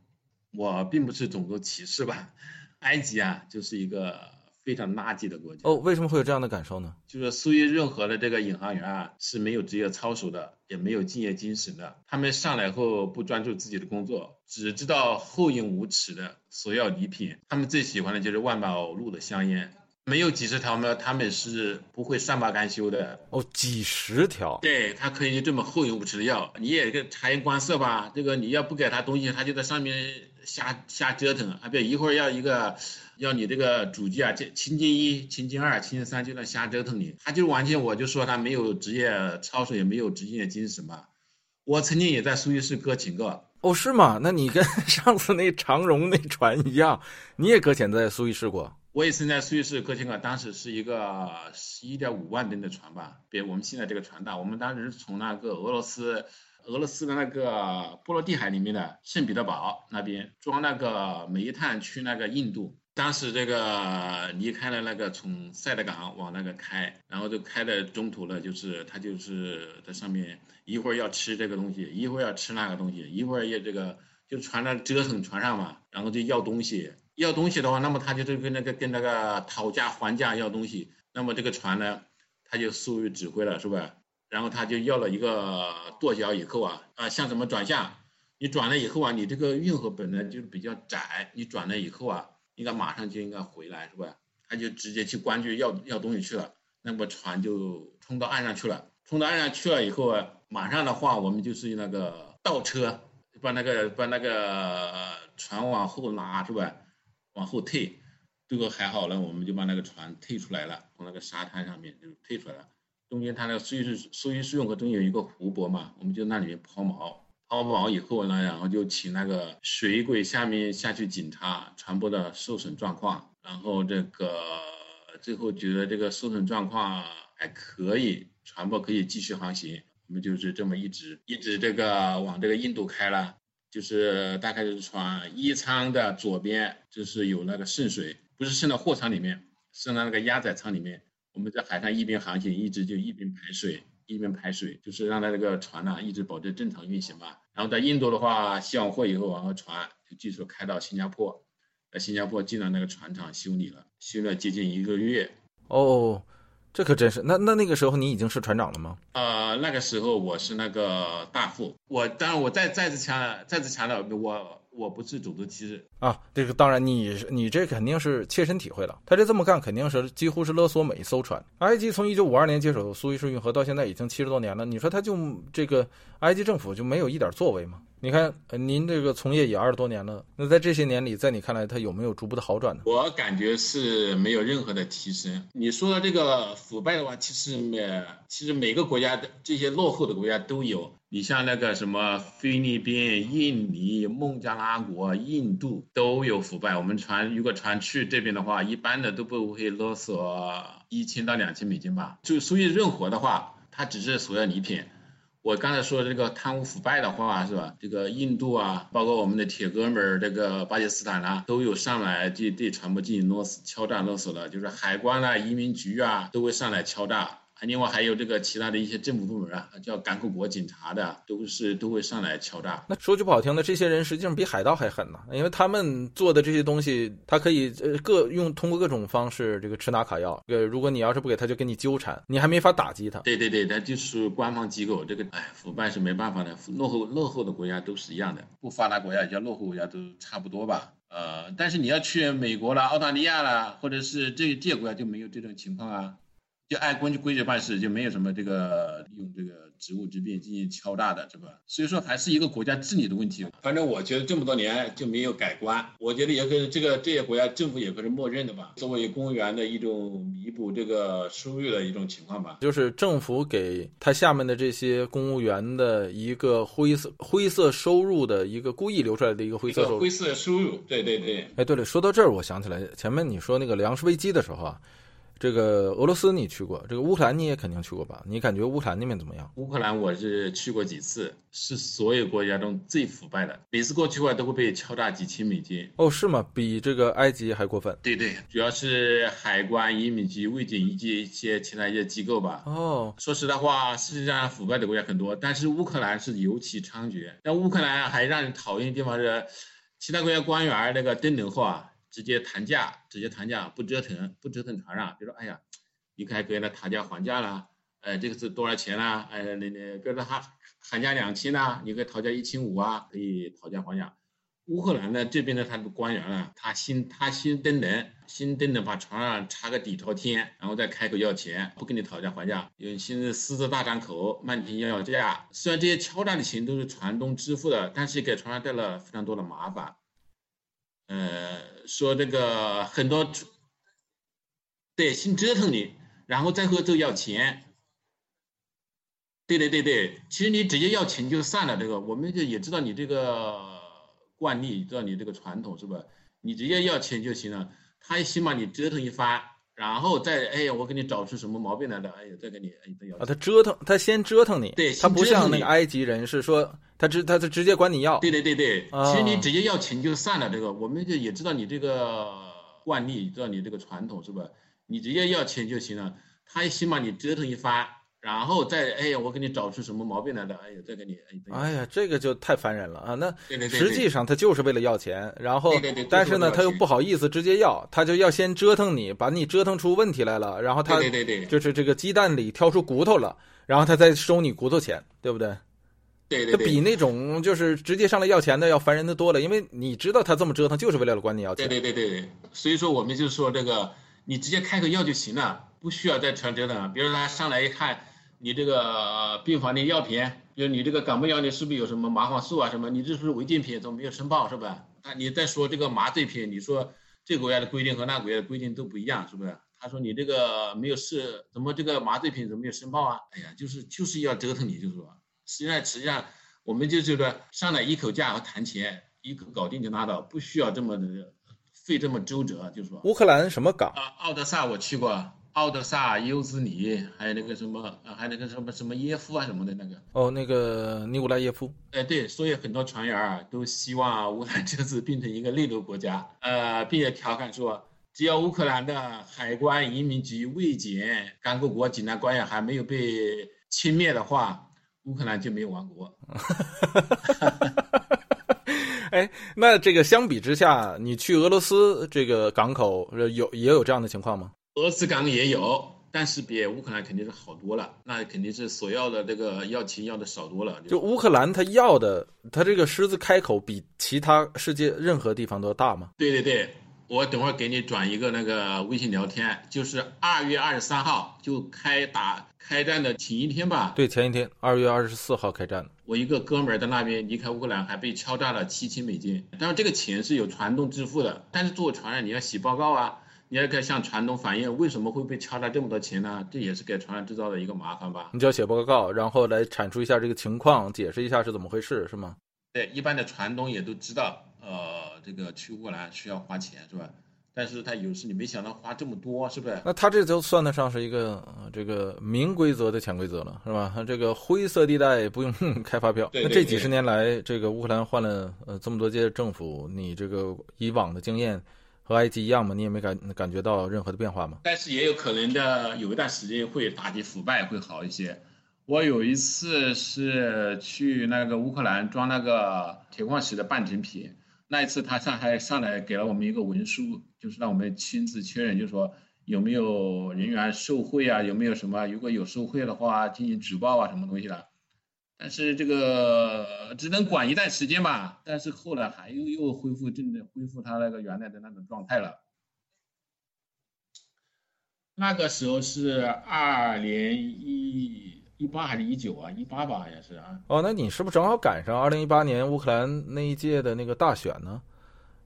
我并不是种族歧视吧，埃及啊就是一个。非常垃圾的国家哦，为什么会有这样的感受呢？就是苏伊任何的这个引航员啊是没有职业操守的，也没有敬业精神的。他们上来后不专注自己的工作，只知道厚颜无耻的索要礼品。他们最喜欢的就是万宝路的香烟。没有几十条吗？他们是不会善罢甘休的哦。几十条，对他可以这么厚颜无耻的要，你也个察言观色吧。这个你要不给他东西，他就在上面瞎瞎折腾啊！别一会儿要一个，要你这个主机啊，这情境一、情境二、情境三就在瞎折腾你。他就完全，我就说他没有职业操守，也没有职业精神嘛。我曾经也在苏伊士搁浅过。哦，是吗？那你跟上次那长荣那船一样，你也搁浅在苏伊士过？我也曾在苏伊士搁浅过，当时是一个十一点五万吨的船吧，比我们现在这个船大。我们当时是从那个俄罗斯，俄罗斯的那个波罗的海里面的圣彼得堡那边装那个煤炭去那个印度。当时这个离开了那个从塞德港往那个开，然后就开的中途了，就是他就是在上面一会儿要吃这个东西，一会儿要吃那个东西，一会儿也这个就船上折腾船上嘛，然后就要东西。要东西的话，那么他就是跟那个跟那个讨价还价要东西，那么这个船呢，他就属于指挥了，是吧？然后他就要了一个舵脚以后啊，啊，向什么转向？你转了以后啊，你这个运河本来就比较窄，你转了以后啊，应该马上就应该回来，是吧？他就直接去关去要要东西去了，那么船就冲到岸上去了，冲到岸上去了以后啊，马上的话我们就是那个倒车，把那个把那个船往后拉，是吧？往后退，这个还好了，我们就把那个船退出来了，从那个沙滩上面就退出来了。中间它那个苏伊士苏伊士运河中间有一个湖泊嘛，我们就那里面抛锚，抛锚以后呢，然后就请那个水轨下面下去检查船舶的受损状况，然后这个最后觉得这个受损状况还可以，船舶可以继续航行，我们就是这么一直一直这个往这个印度开了。就是大概就是船一舱的左边，就是有那个渗水，不是渗到货舱里面，渗到那个压载舱里面。我们在海上一边航行，一直就一边排水，一边排水，就是让它这个船呢一直保持正常运行吧。然后在印度的话，卸完货以后，然后船就继续开到新加坡，在新加坡进了那个船厂修理了，修了接近一个月。哦。这可真是，那那那个时候你已经是船长了吗？呃，那个时候我是那个大副，我当然我再再次强再次强调，我我不是种族歧视啊，这个当然你你这肯定是切身体会了，他这这么干肯定是几乎是勒索每一艘船。埃及从一九五二年接手苏伊士运河到现在已经七十多年了，你说他就这个埃及政府就没有一点作为吗？你看，您这个从业也二十多年了，那在这些年里，在你看来，他有没有逐步的好转呢？我感觉是没有任何的提升。你说的这个腐败的话，其实每其实每个国家的这些落后的国家都有。你像那个什么菲律宾、印尼、孟加拉国、印度都有腐败。我们船如果船去这边的话，一般的都不会勒索一千到两千美金吧。就所以任何的话，它只是索要礼品。我刚才说的这个贪污腐败的话是吧？这个印度啊，包括我们的铁哥们儿，这个巴基斯坦啊，都有上来对对船舶进行勒索、敲诈勒索的，就是海关啊、移民局啊，都会上来敲诈。另外还有这个其他的一些政府部门啊，叫港口国警察的，都是都会上来敲诈。那说句不好听的，这些人实际上比海盗还狠呢，因为他们做的这些东西，他可以呃各用通过各种方式这个吃拿卡要。呃，如果你要是不给他，就跟你纠缠，你还没法打击他。对对对，他就是官方机构，这个哎，腐败是没办法的，落后落后的国家都是一样的，不发达国家叫落后国家都差不多吧。呃，但是你要去美国了、澳大利亚了，或者是这这些国家就没有这种情况啊。就按规矩规矩办事，就没有什么这个利用这个职务之便进行敲诈的，是吧？所以说还是一个国家治理的问题。反正我觉得这么多年就没有改观，我觉得也跟这个这些国家政府也可是默认的吧，作为公务员的一种弥补这个收入的一种情况吧。就是政府给他下面的这些公务员的一个灰色灰色收入的一个故意留出来的一个灰色收入。灰色收入，对对对。哎，对了，说到这儿，我想起来前面你说那个粮食危机的时候啊。这个俄罗斯你去过，这个乌克兰你也肯定去过吧？你感觉乌克兰那边怎么样？乌克兰我是去过几次，是所有国家中最腐败的，每次过去的话都会被敲诈几千美金。哦，是吗？比这个埃及还过分？对对，主要是海关、移民局、卫警以及一些其他一些机构吧。哦，说实在话，世界上腐败的国家很多，但是乌克兰是尤其猖獗。但乌克兰还让人讨厌的地方是，其他国家官员那个登轮后啊。直接谈价，直接谈价，不折腾，不折腾船上。比如说，哎呀，你可以跟他讨价还价了，哎，这个是多少钱啦？哎，那那比如说他喊价两千呐，你可以讨价一千五啊，可以讨价还价。乌克兰呢这边的他的官员啊，他先他先登轮，先登轮把船上插个底朝天，然后再开口要钱，不跟你讨价还价，有现在狮子大张口，漫天要价。虽然这些敲诈的钱都是船东支付的，但是给船上带了非常多的麻烦。呃，说这个很多，对，先折腾你，然后再和就要钱。对对对对，其实你直接要钱就算了，这个我们就也知道你这个惯例，知道你这个传统是吧？你直接要钱就行了，他先把你折腾一番。然后再哎呀，我给你找出什么毛病来了？哎呀，再给你哎，再要啊，他折腾，他先折腾你，对，他不像那个埃及人是说他直他他直接管你要，对对对对，其实你直接要钱就算了，这个我们就也知道你这个惯例，知道你这个传统是吧？你直接要钱就行了，他起码你折腾一番。然后再哎呀，我给你找出什么毛病来了？哎呀，再给你哎。哎呀，这个就太烦人了啊！那对对对，实际上他就是为了要钱，然后对对对，但是呢，他又不好意思直接要，他就要先折腾你，把你折腾出问题来了，然后他对对对，就是这个鸡蛋里挑出骨头了，然后他再收你骨头钱，对不对？对对，他比那种就是直接上来要钱的要烦人的多了，因为你知道他这么折腾就是为了管你要钱。对对对对，所以说我们就说这个，你直接开个药就行了，不需要再传折腾。比如他上来一看。你这个病房的药品，就你这个感冒药，你是不是有什么麻黄素啊？什么？你这是违禁品？怎么没有申报？是吧？那，你再说这个麻醉品，你说这个国家的规定和那国家的规定都不一样，是不是？他说你这个没有事，怎么这个麻醉品怎么没有申报啊？哎呀，就是就是要折腾你，就是说，实际上实际上我们就是说上来一口价和谈钱，一口搞定就拉倒，不需要这么的费这么周折，就是说。乌克兰什么港？啊，奥德萨我去过。奥德萨、尤兹里，还有那个什么，还有那个什么什么耶夫啊什么的那个。哦，那个尼古拉耶夫。哎，对，所以很多船员啊都希望乌克兰这次变成一个内陆国家，呃，并且调侃说，只要乌克兰的海关、移民局、卫检、港口国、检察官员还没有被轻蔑的话，乌克兰就没有亡国。哎，那这个相比之下，你去俄罗斯这个港口有也有这样的情况吗？俄罗斯港也有，但是比乌克兰肯定是好多了。那肯定是索要的这个要钱要的少多了。就乌克兰他要的，他这个狮子开口比其他世界任何地方都大吗？对对对，我等会儿给你转一个那个微信聊天，就是二月二十三号就开打开战的前一天吧？对，前一天，二月二十四号开战。我一个哥们儿在那边离开乌克兰，还被敲诈了七千美金。当然这个钱是有传动支付的，但是作为船员你要写报告啊。你也可以向船东反映为什么会被敲诈这么多钱呢？这也是给船员制造的一个麻烦吧？你就要写报告，然后来阐述一下这个情况，解释一下是怎么回事，是吗？对，一般的船东也都知道，呃，这个去乌克兰需要花钱，是吧？但是他有时你没想到花这么多，是不是？那他这就算得上是一个这个明规则的潜规则了，是吧？他这个灰色地带不用 开发票。那这几十年来，这个乌克兰换了呃这么多届政府，你这个以往的经验。和埃及一样吗？你也没感感觉到任何的变化吗？但是也有可能的，有一段时间会打击腐败会好一些。我有一次是去那个乌克兰装那个铁矿石的半成品，那一次他上还上来给了我们一个文书，就是让我们亲自确认，就是说有没有人员受贿啊，有没有什么如果有受贿的话进行举报啊，什么东西的。但是这个只能管一段时间吧，但是后来还又又恢复正的恢复他那个原来的那种状态了。那个时候是二零一一八还是一九啊？一八吧，好像是啊。哦，那你是不是正好赶上二零一八年乌克兰那一届的那个大选呢？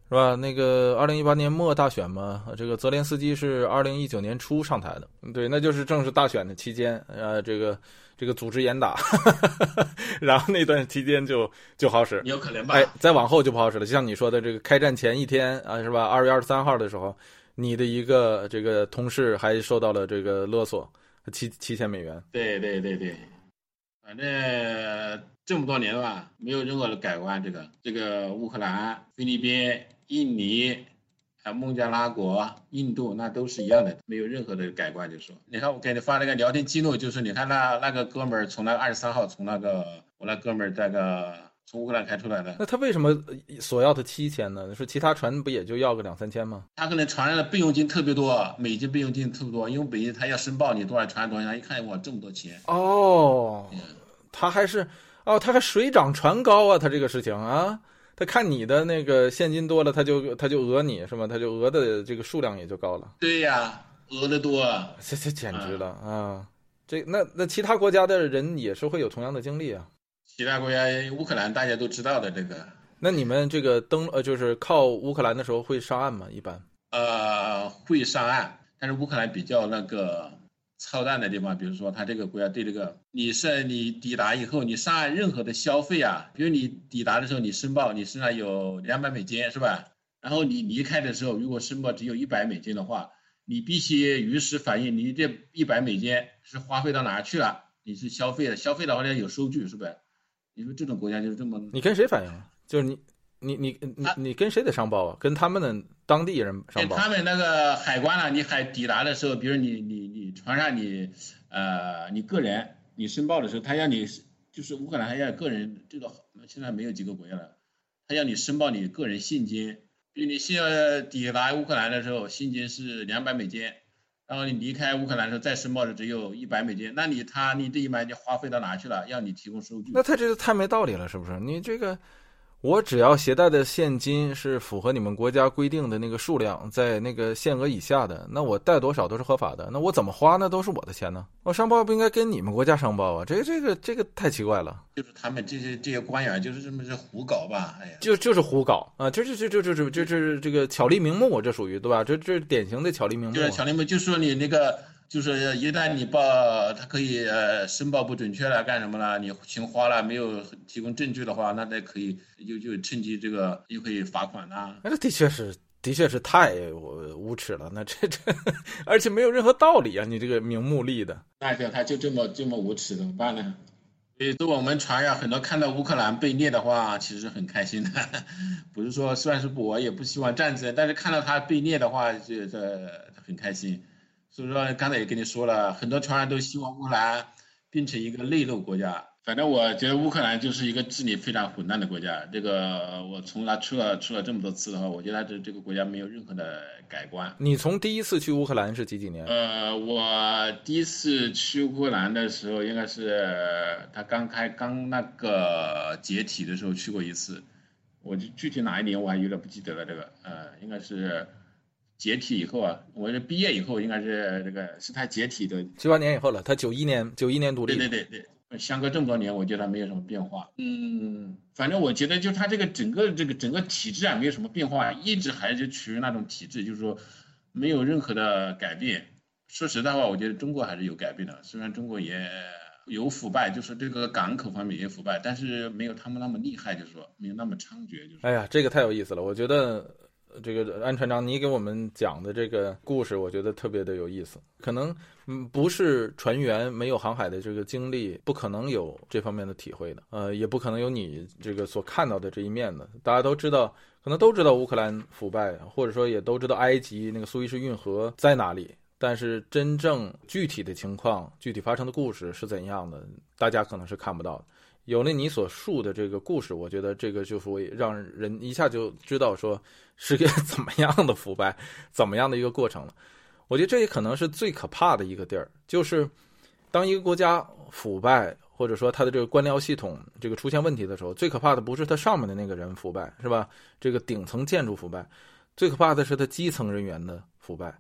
是吧？那个二零一八年末大选嘛，这个泽连斯基是二零一九年初上台的，对，那就是正是大选的期间，呃，这个这个组织严打，然后那段期间就就好使，有可能吧？哎，再往后就不好使了。就像你说的，这个开战前一天啊，是吧？二月二十三号的时候，你的一个这个同事还受到了这个勒索，七七千美元。对对对对，反正这么多年吧，没有任何的改观。这个这个乌克兰、菲律宾、印尼。孟加拉国、印度那都是一样的，没有任何的改观。就说，你看我给你发那个聊天记录，就是你看那那个哥们儿从那二十三号从那个我那哥们儿那个从乌克兰开出来的。那他为什么索要的七千呢？说其他船不也就要个两三千吗？他可能船上的备用金特别多，美金备用金特别多，因为美金他要申报你多少船多少，一看哇这么多钱。哦，他还是哦，他还水涨船高啊，他这个事情啊。他看你的那个现金多了，他就他就讹你是吗？他就讹的这个数量也就高了。对呀，讹的多，这这简直了啊！这那那其他国家的人也是会有同样的经历啊。其他国家，乌克兰大家都知道的这个。那你们这个登呃，就是靠乌克兰的时候会上岸吗？一般？呃，会上岸，但是乌克兰比较那个。操蛋的地方，比如说他这个国家对这个，你是你抵达以后，你上岸任何的消费啊，比如你抵达的时候，你申报你身上有两百美金是吧？然后你离开的时候，如果申报只有一百美金的话，你必须如实反映你这一百美金是花费到哪去了，你是消费的，消费的话要有收据是不是？你说这种国家就是这么，你跟谁反映？就是你。你你你你跟谁得上报啊？跟他们的当地人上报。他们那个海关啊，你海抵达的时候，比如你你你船上你，呃，你个人你申报的时候，他要你就是乌克兰还要个人这个现在没有几个国家了，他要你申报你个人现金，比如你现在抵达乌克兰的时候，现金是两百美金，然后你离开乌克兰的时候再申报的只有一百美金，那你他你这一百你花费到哪去了？要你提供收据。那他这个太没道理了，是不是？你这个。我只要携带的现金是符合你们国家规定的那个数量，在那个限额以下的，那我带多少都是合法的。那我怎么花？那都是我的钱呢。我上报不应该跟你们国家上报啊。这个这个这个太奇怪了。就是他们这些这些官员就是这么是胡搞吧。哎呀，就就是胡搞。啊，这这这这这这这这这个巧立名目，这属于，对吧？这这典型的巧立名目。对，巧立名目，就是说你那个。就是一旦你报，他可以呃申报不准确了，干什么了？你钱花了没有提供证据的话，那那可以就就趁机这个又可以罚款呐。那的确是，的确是太无耻了。那这这，而且没有任何道理啊！你这个名目立的，那个他就这么这么无耻，怎么办呢？所以，我们船上很多看到乌克兰被虐的话，其实很开心的。不是说，虽然是我也不希望战争，但是看到他被虐的话，就这很开心。所以说，刚才也跟你说了很多船员都希望乌克兰变成一个内陆国家。反正我觉得乌克兰就是一个治理非常混乱的国家。这个我从那出了出了这么多次的话，我觉得这这个国家没有任何的改观。你从第一次去乌克兰是几几年？呃，我第一次去乌克兰的时候，应该是他刚开刚那个解体的时候去过一次。我就具体哪一年我还有点不记得了。这个呃，应该是。解体以后啊，我是毕业以后，应该是这个是他解体的七八年以后了。他九一年九一年独立。对对对对，相隔这么多年，我觉得没有什么变化。嗯，反正我觉得就他这个整个这个整个体制啊，没有什么变化，一直还是处于那种体制，就是说没有任何的改变。说实在话，我觉得中国还是有改变的，虽然中国也有腐败，就是这个港口方面也腐败，但是没有他们那么厉害，就是说没有那么猖獗。就是哎呀，这个太有意思了，我觉得。这个安船长，你给我们讲的这个故事，我觉得特别的有意思。可能嗯，不是船员没有航海的这个经历，不可能有这方面的体会的。呃，也不可能有你这个所看到的这一面的。大家都知道，可能都知道乌克兰腐败，或者说也都知道埃及那个苏伊士运河在哪里。但是真正具体的情况、具体发生的故事是怎样的，大家可能是看不到的。有了你所述的这个故事，我觉得这个就会让人一下就知道说是个 怎么样的腐败，怎么样的一个过程了。我觉得这也可能是最可怕的一个地儿，就是当一个国家腐败，或者说它的这个官僚系统这个出现问题的时候，最可怕的不是它上面的那个人腐败，是吧？这个顶层建筑腐败，最可怕的是它基层人员的腐败，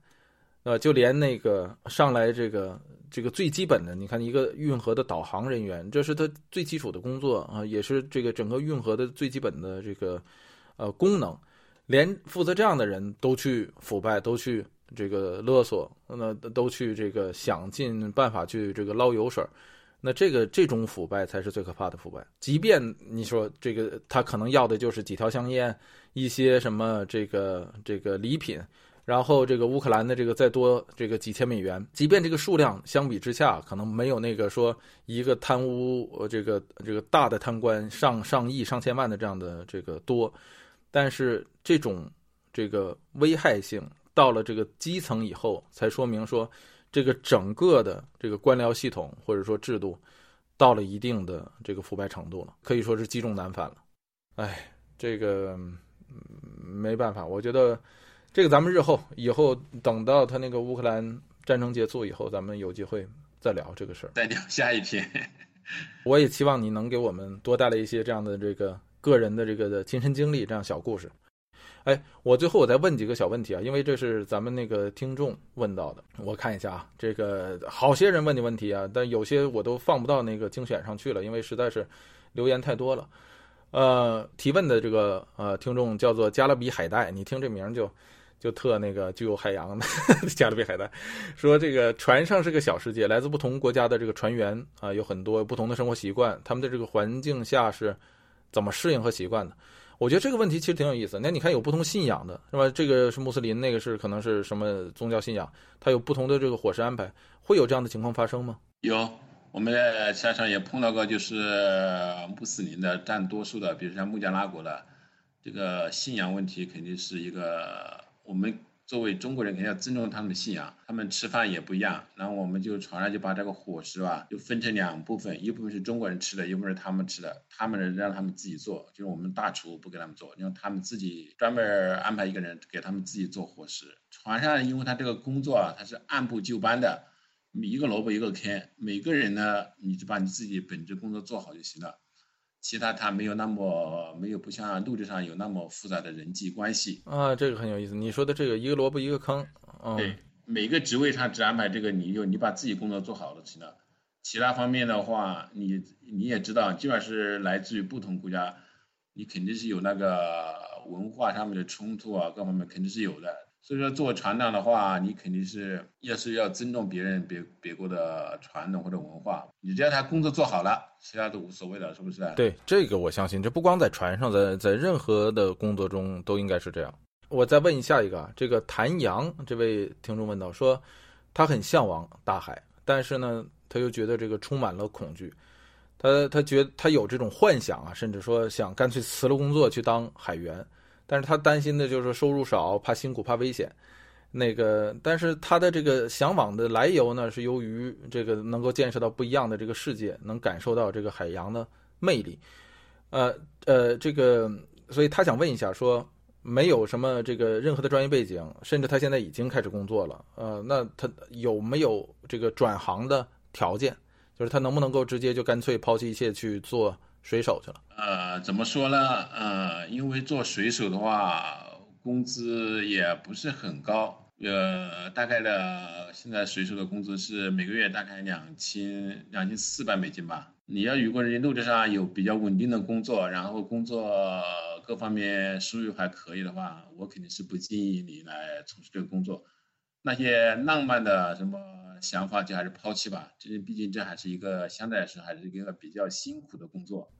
呃，就连那个上来这个。这个最基本的，你看一个运河的导航人员，这是他最基础的工作啊，也是这个整个运河的最基本的这个呃功能。连负责这样的人都去腐败，都去这个勒索，那都去这个想尽办法去这个捞油水那这个这种腐败才是最可怕的腐败。即便你说这个他可能要的就是几条香烟，一些什么这个这个礼品。然后这个乌克兰的这个再多这个几千美元，即便这个数量相比之下可能没有那个说一个贪污呃这个这个大的贪官上上亿上千万的这样的这个多，但是这种这个危害性到了这个基层以后，才说明说这个整个的这个官僚系统或者说制度到了一定的这个腐败程度了，可以说是积重难返了。哎，这个没办法，我觉得。这个咱们日后以后等到他那个乌克兰战争结束以后，咱们有机会再聊这个事儿。再聊下一篇。我也期望你能给我们多带来一些这样的这个个人的这个的亲身经历，这样小故事。哎，我最后我再问几个小问题啊，因为这是咱们那个听众问到的。我看一下啊，这个好些人问你问题啊，但有些我都放不到那个精选上去了，因为实在是留言太多了。呃，提问的这个呃听众叫做加勒比海带，你听这名就。就特那个具有海洋的 加勒比海带，说这个船上是个小世界，来自不同国家的这个船员啊，有很多不同的生活习惯，他们的这个环境下是怎么适应和习惯的？我觉得这个问题其实挺有意思。那你看有不同信仰的是吧？这个是穆斯林，那个是可能是什么宗教信仰，他有不同的这个伙食安排，会有这样的情况发生吗？有，我们在山上也碰到过，就是穆斯林的占多数的，比如像孟加拉国的，这个信仰问题肯定是一个。我们作为中国人，肯定要尊重他们的信仰。他们吃饭也不一样，然后我们就船上就把这个伙食吧，就分成两部分，一部分是中国人吃的，一部分是他们吃的。他们人让他们自己做，就是我们大厨不给他们做，让他们自己专门安排一个人给他们自己做伙食。船上因为他这个工作啊，他是按部就班的，一个萝卜一个坑，每个人呢，你就把你自己本职工作做好就行了。其他他没有那么没有不像陆地上有那么复杂的人际关系啊，这个很有意思。你说的这个一个萝卜一个坑，对，每个职位上只安排这个，你就你把自己工作做好了就行了。其他方面的话，你你也知道，即使是来自于不同国家，你肯定是有那个文化上面的冲突啊，各方面肯定是有的。所以说，做船长的话，你肯定是要是要尊重别人别别国的传统或者文化。你只要他工作做好了，其他都无所谓了，是不是？对，这个我相信，这不光在船上，在在任何的工作中都应该是这样。我再问一下一个，这个谭阳这位听众问到说，他很向往大海，但是呢，他又觉得这个充满了恐惧。他他觉他有这种幻想啊，甚至说想干脆辞了工作去当海员。但是他担心的就是收入少，怕辛苦，怕危险。那个，但是他的这个向往的来由呢，是由于这个能够见识到不一样的这个世界，能感受到这个海洋的魅力。呃呃，这个，所以他想问一下，说没有什么这个任何的专业背景，甚至他现在已经开始工作了。呃，那他有没有这个转行的条件？就是他能不能够直接就干脆抛弃一切去做？水手去了，呃，怎么说呢？呃，因为做水手的话，工资也不是很高，呃，大概的现在水手的工资是每个月大概两千两千四百美金吧。你要如果人家陆地上有比较稳定的工作，然后工作各方面收入还可以的话，我肯定是不建议你来从事这个工作。那些浪漫的什么？想法就还是抛弃吧，这毕竟这还是一个相对来说还是一个比较辛苦的工作。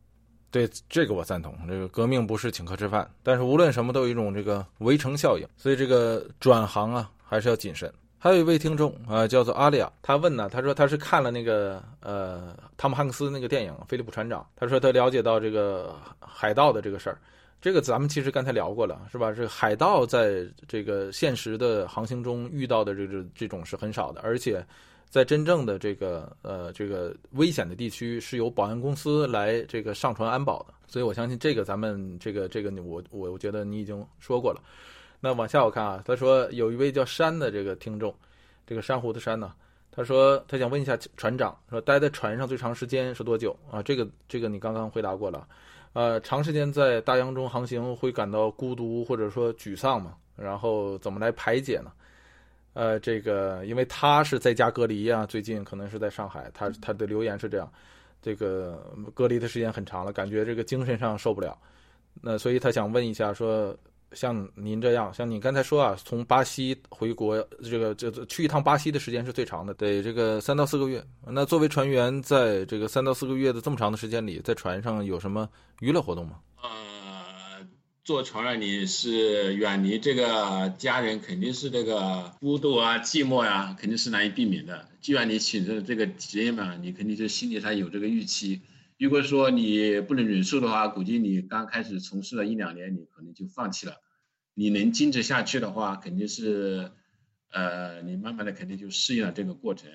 对这个我赞同，这个革命不是请客吃饭，但是无论什么都有一种这个围城效应，所以这个转行啊还是要谨慎。还有一位听众啊，叫做阿利亚，他问呢，他说他是看了那个呃汤姆汉克斯那个电影《菲利普船长》，他说他了解到这个海盗的这个事儿。这个咱们其实刚才聊过了，是吧？这个海盗在这个现实的航行中遇到的这个这种是很少的，而且在真正的这个呃这个危险的地区是由保安公司来这个上船安保的。所以我相信这个咱们这个这个我我我觉得你已经说过了。那往下我看啊，他说有一位叫山的这个听众，这个珊瑚的山呢，他说他想问一下船长，说待在船上最长时间是多久啊？这个这个你刚刚回答过了。呃，长时间在大洋中航行会感到孤独或者说沮丧吗？然后怎么来排解呢？呃，这个因为他是在家隔离啊，最近可能是在上海，他他的留言是这样，这个隔离的时间很长了，感觉这个精神上受不了，那所以他想问一下说。像您这样，像你刚才说啊，从巴西回国，这个这去一趟巴西的时间是最长的，得这个三到四个月。那作为船员，在这个三到四个月的这么长的时间里，在船上有什么娱乐活动吗？呃，做船上你是远离这个家人，肯定是这个孤独啊、寂寞呀，肯定是难以避免的。既然你选择了这个职业嘛，你肯定是心理上有这个预期。如果说你不能忍受的话，估计你刚开始从事了一两年，你可能就放弃了。你能坚持下去的话，肯定是，呃，你慢慢的肯定就适应了这个过程。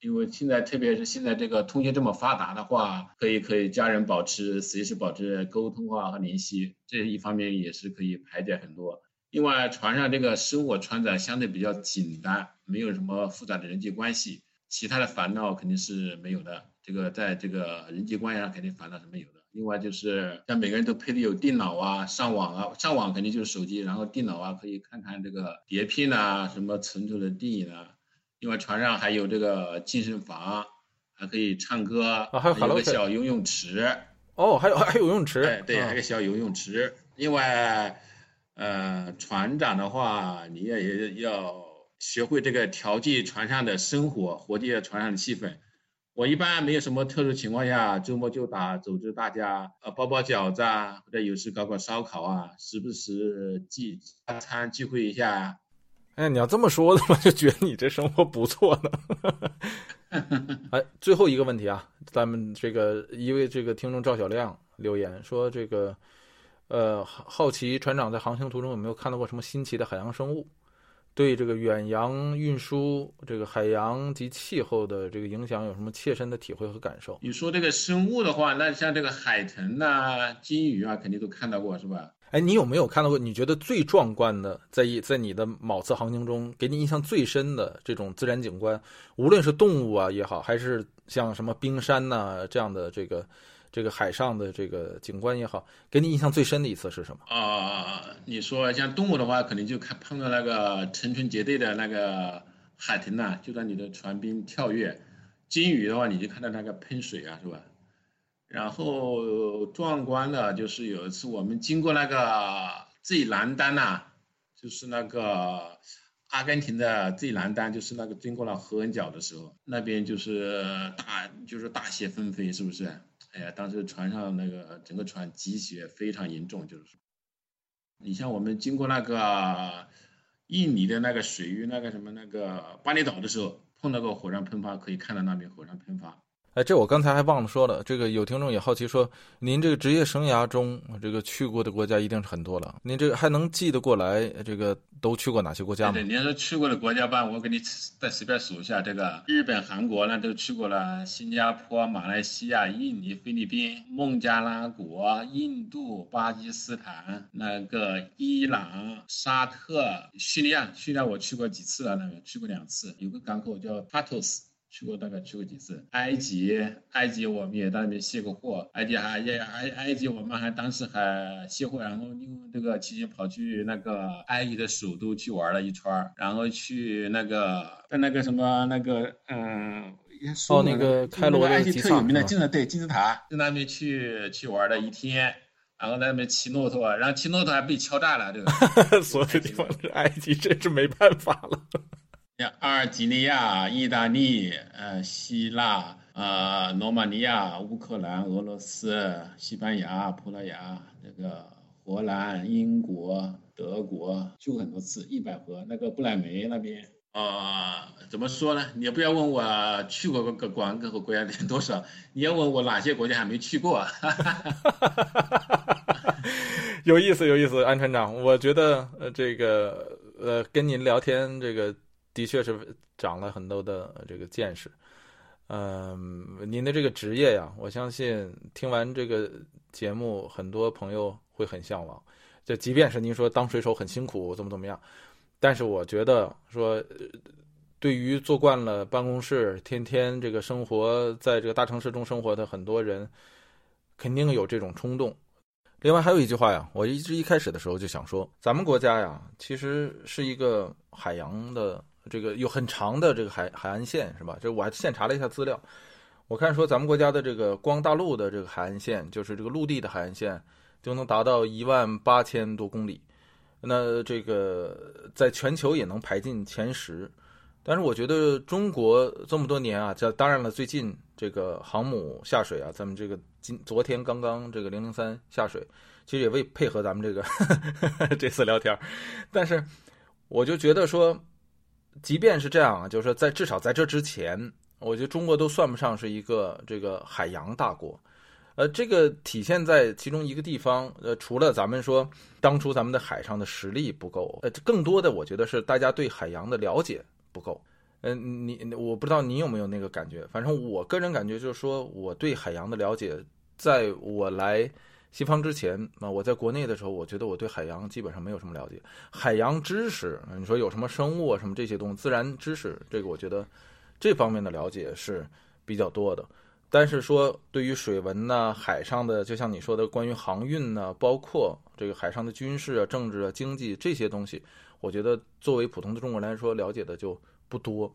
因为现在，特别是现在这个通讯这么发达的话，可以可以家人保持随时保持沟通啊和联系，这一方面也是可以排解很多。另外，船上这个生活船长相对比较简单，没有什么复杂的人际关系，其他的烦恼肯定是没有的。这个在这个人际关系上肯定烦恼是没有的。另外就是像每个人都配的有电脑啊，上网啊，上网肯定就是手机，然后电脑啊可以看看这个碟片啊，什么存储的电影啊。另外，船上还有这个健身房，还可以唱歌，啊，还有个小游泳池。哦，还有还有游泳池。哎，对，还有个小游泳池。另外，呃，船长的话，你也也要学会这个调剂船上的生活，活跃船上的气氛。我一般没有什么特殊情况下，周末就打组织大家呃包包饺子啊，或者有时搞搞烧烤啊，时不时聚餐聚会一下。哎，你要这么说的话，就觉得你这生活不错呢。哎，最后一个问题啊，咱们这个一位这个听众赵小亮留言说，这个呃好奇船长在航行途中有没有看到过什么新奇的海洋生物？对这个远洋运输、这个海洋及气候的这个影响有什么切身的体会和感受？你说这个生物的话，那像这个海豚呐、金鱼啊，肯定都看到过，是吧？哎，你有没有看到过？你觉得最壮观的，在一在你的某次航行中，给你印象最深的这种自然景观，无论是动物啊也好，还是像什么冰山呐这样的这个这个海上的这个景观也好，给你印象最深的一次是什么？啊啊啊，你说像动物的话，可能就看碰到那个成群结队的那个海豚呐，就在你的船边跳跃；金鱼的话，你就看到那个喷水啊，是吧？然后壮观的就是有一次我们经过那个最南端呐，就是那个阿根廷的最南端，就是那个经过了合恩角的时候，那边就是大就是大雪纷飞，是不是？哎呀，当时船上那个整个船积雪非常严重，就是。你像我们经过那个印尼的那个水域，那个什么那个巴厘岛的时候，碰到过火山喷发，可以看到那边火山喷发。哎，这我刚才还忘了说了。这个有听众也好奇说，您这个职业生涯中，这个去过的国家一定是很多了。您这个还能记得过来，这个都去过哪些国家吗？对，您说去过的国家吧，我给你再随便数一下。这个日本、韩国那都去过了，新加坡、马来西亚、印尼、菲律宾、孟加拉国、印度、巴基斯坦、那个伊朗、沙特、叙利亚。叙利亚我去过几次了？那个去过两次，有个港口叫 Patos。去过大概去过几次，埃及，埃及我们也在那边卸过货，埃及还也埃埃及我们还当时还卸货，然后因为这个期间跑去那个埃及的首都去玩了一圈，然后去那个在那个什么那个嗯，哦那个开罗埃及特有名的金字对金字塔，在那边去去玩了一天，然后在那边骑骆驼，然后骑骆驼还被敲诈了，这个 所有地方是埃及，真是没办法了。像阿尔及利亚、意大利、呃、希腊、呃、罗马尼亚、乌克兰、俄罗斯、西班牙、葡萄牙、那个荷兰、英国、德国，去过很多次，一百回。那个不莱梅那边，啊，怎么说呢？你也不要问我去过个国各个国家多少，你要问我哪些国家还没去过。有意思，有意思，安船长，我觉得呃，这个呃，跟您聊天这个。的确是长了很多的这个见识，嗯，您的这个职业呀，我相信听完这个节目，很多朋友会很向往。就即便是您说当水手很辛苦，怎么怎么样，但是我觉得说，对于做惯了办公室，天天这个生活在这个大城市中生活的很多人，肯定有这种冲动。另外还有一句话呀，我一直一开始的时候就想说，咱们国家呀，其实是一个海洋的。这个有很长的这个海海岸线是吧？这我还现查了一下资料，我看说咱们国家的这个光大陆的这个海岸线，就是这个陆地的海岸线，就能达到一万八千多公里，那这个在全球也能排进前十。但是我觉得中国这么多年啊，这当然了，最近这个航母下水啊，咱们这个今昨天刚刚这个零零三下水，其实也为配合咱们这个 这次聊天但是我就觉得说，即便是这样啊，就是说在至少在这之前，我觉得中国都算不上是一个这个海洋大国。呃，这个体现在其中一个地方，呃，除了咱们说当初咱们的海上的实力不够，呃，更多的我觉得是大家对海洋的了解不够。嗯，你我不知道你有没有那个感觉，反正我个人感觉就是说，我对海洋的了解，在我来西方之前啊，我在国内的时候，我觉得我对海洋基本上没有什么了解。海洋知识，你说有什么生物啊，什么这些东西，自然知识，这个我觉得这方面的了解是比较多的。但是说，对于水文呐、海上的，就像你说的，关于航运呐，包括这个海上的军事啊、政治啊、经济这些东西，我觉得作为普通的中国人来说，了解的就不多。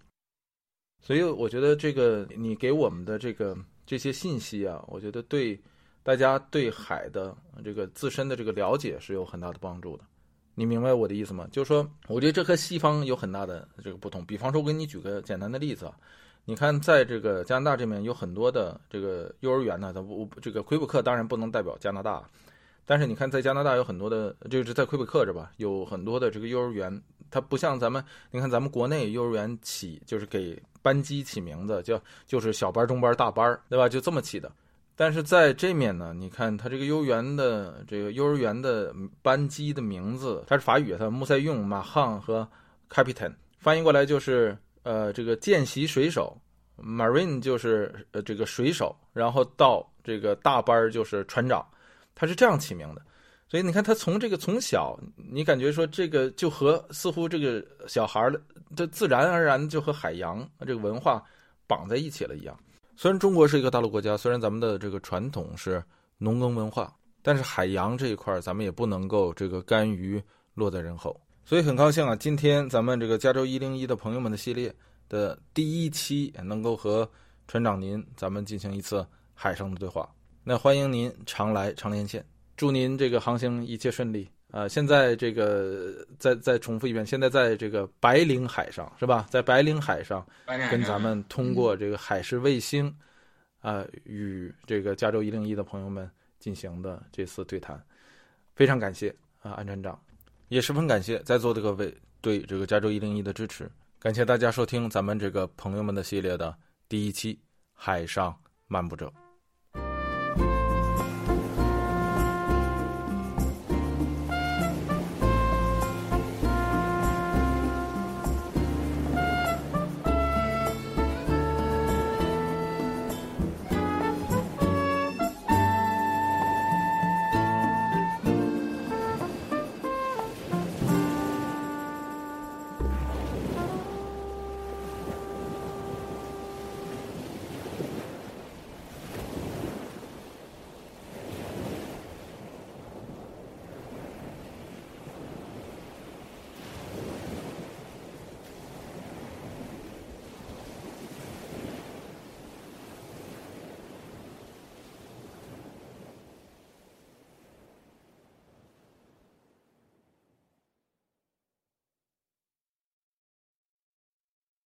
所以我觉得这个你给我们的这个这些信息啊，我觉得对大家对海的这个自身的这个了解是有很大的帮助的。你明白我的意思吗？就是说，我觉得这和西方有很大的这个不同。比方说，我给你举个简单的例子啊。你看，在这个加拿大这边有很多的这个幼儿园呢，它不这个魁北克当然不能代表加拿大，但是你看在加拿大有很多的，就是在魁北克这吧，有很多的这个幼儿园，它不像咱们，你看咱们国内幼儿园起就是给班级起名字叫就是小班、中班、大班，对吧？就这么起的。但是在这面呢，你看它这个幼儿园的这个幼儿园的班级的名字，它是法语，它穆塞用、马汉和 Captain，翻译过来就是。呃，这个见习水手，Marine 就是呃这个水手，然后到这个大班就是船长，他是这样起名的。所以你看，他从这个从小，你感觉说这个就和似乎这个小孩儿的自然而然就和海洋这个文化绑在一起了一样。虽然中国是一个大陆国家，虽然咱们的这个传统是农耕文化，但是海洋这一块咱们也不能够这个甘于落在人后。所以很高兴啊，今天咱们这个加州一零一的朋友们的系列的第一期能够和船长您咱们进行一次海上的对话。那欢迎您常来常连线，祝您这个航行一切顺利啊！现在这个再再重复一遍，现在在这个白令海上是吧？在白令海上跟咱们通过这个海事卫星啊，与这个加州一零一的朋友们进行的这次对谈，非常感谢啊，安船长。也十分感谢在座的各位对这个加州一零一的支持，感谢大家收听咱们这个朋友们的系列的第一期《海上漫步者》。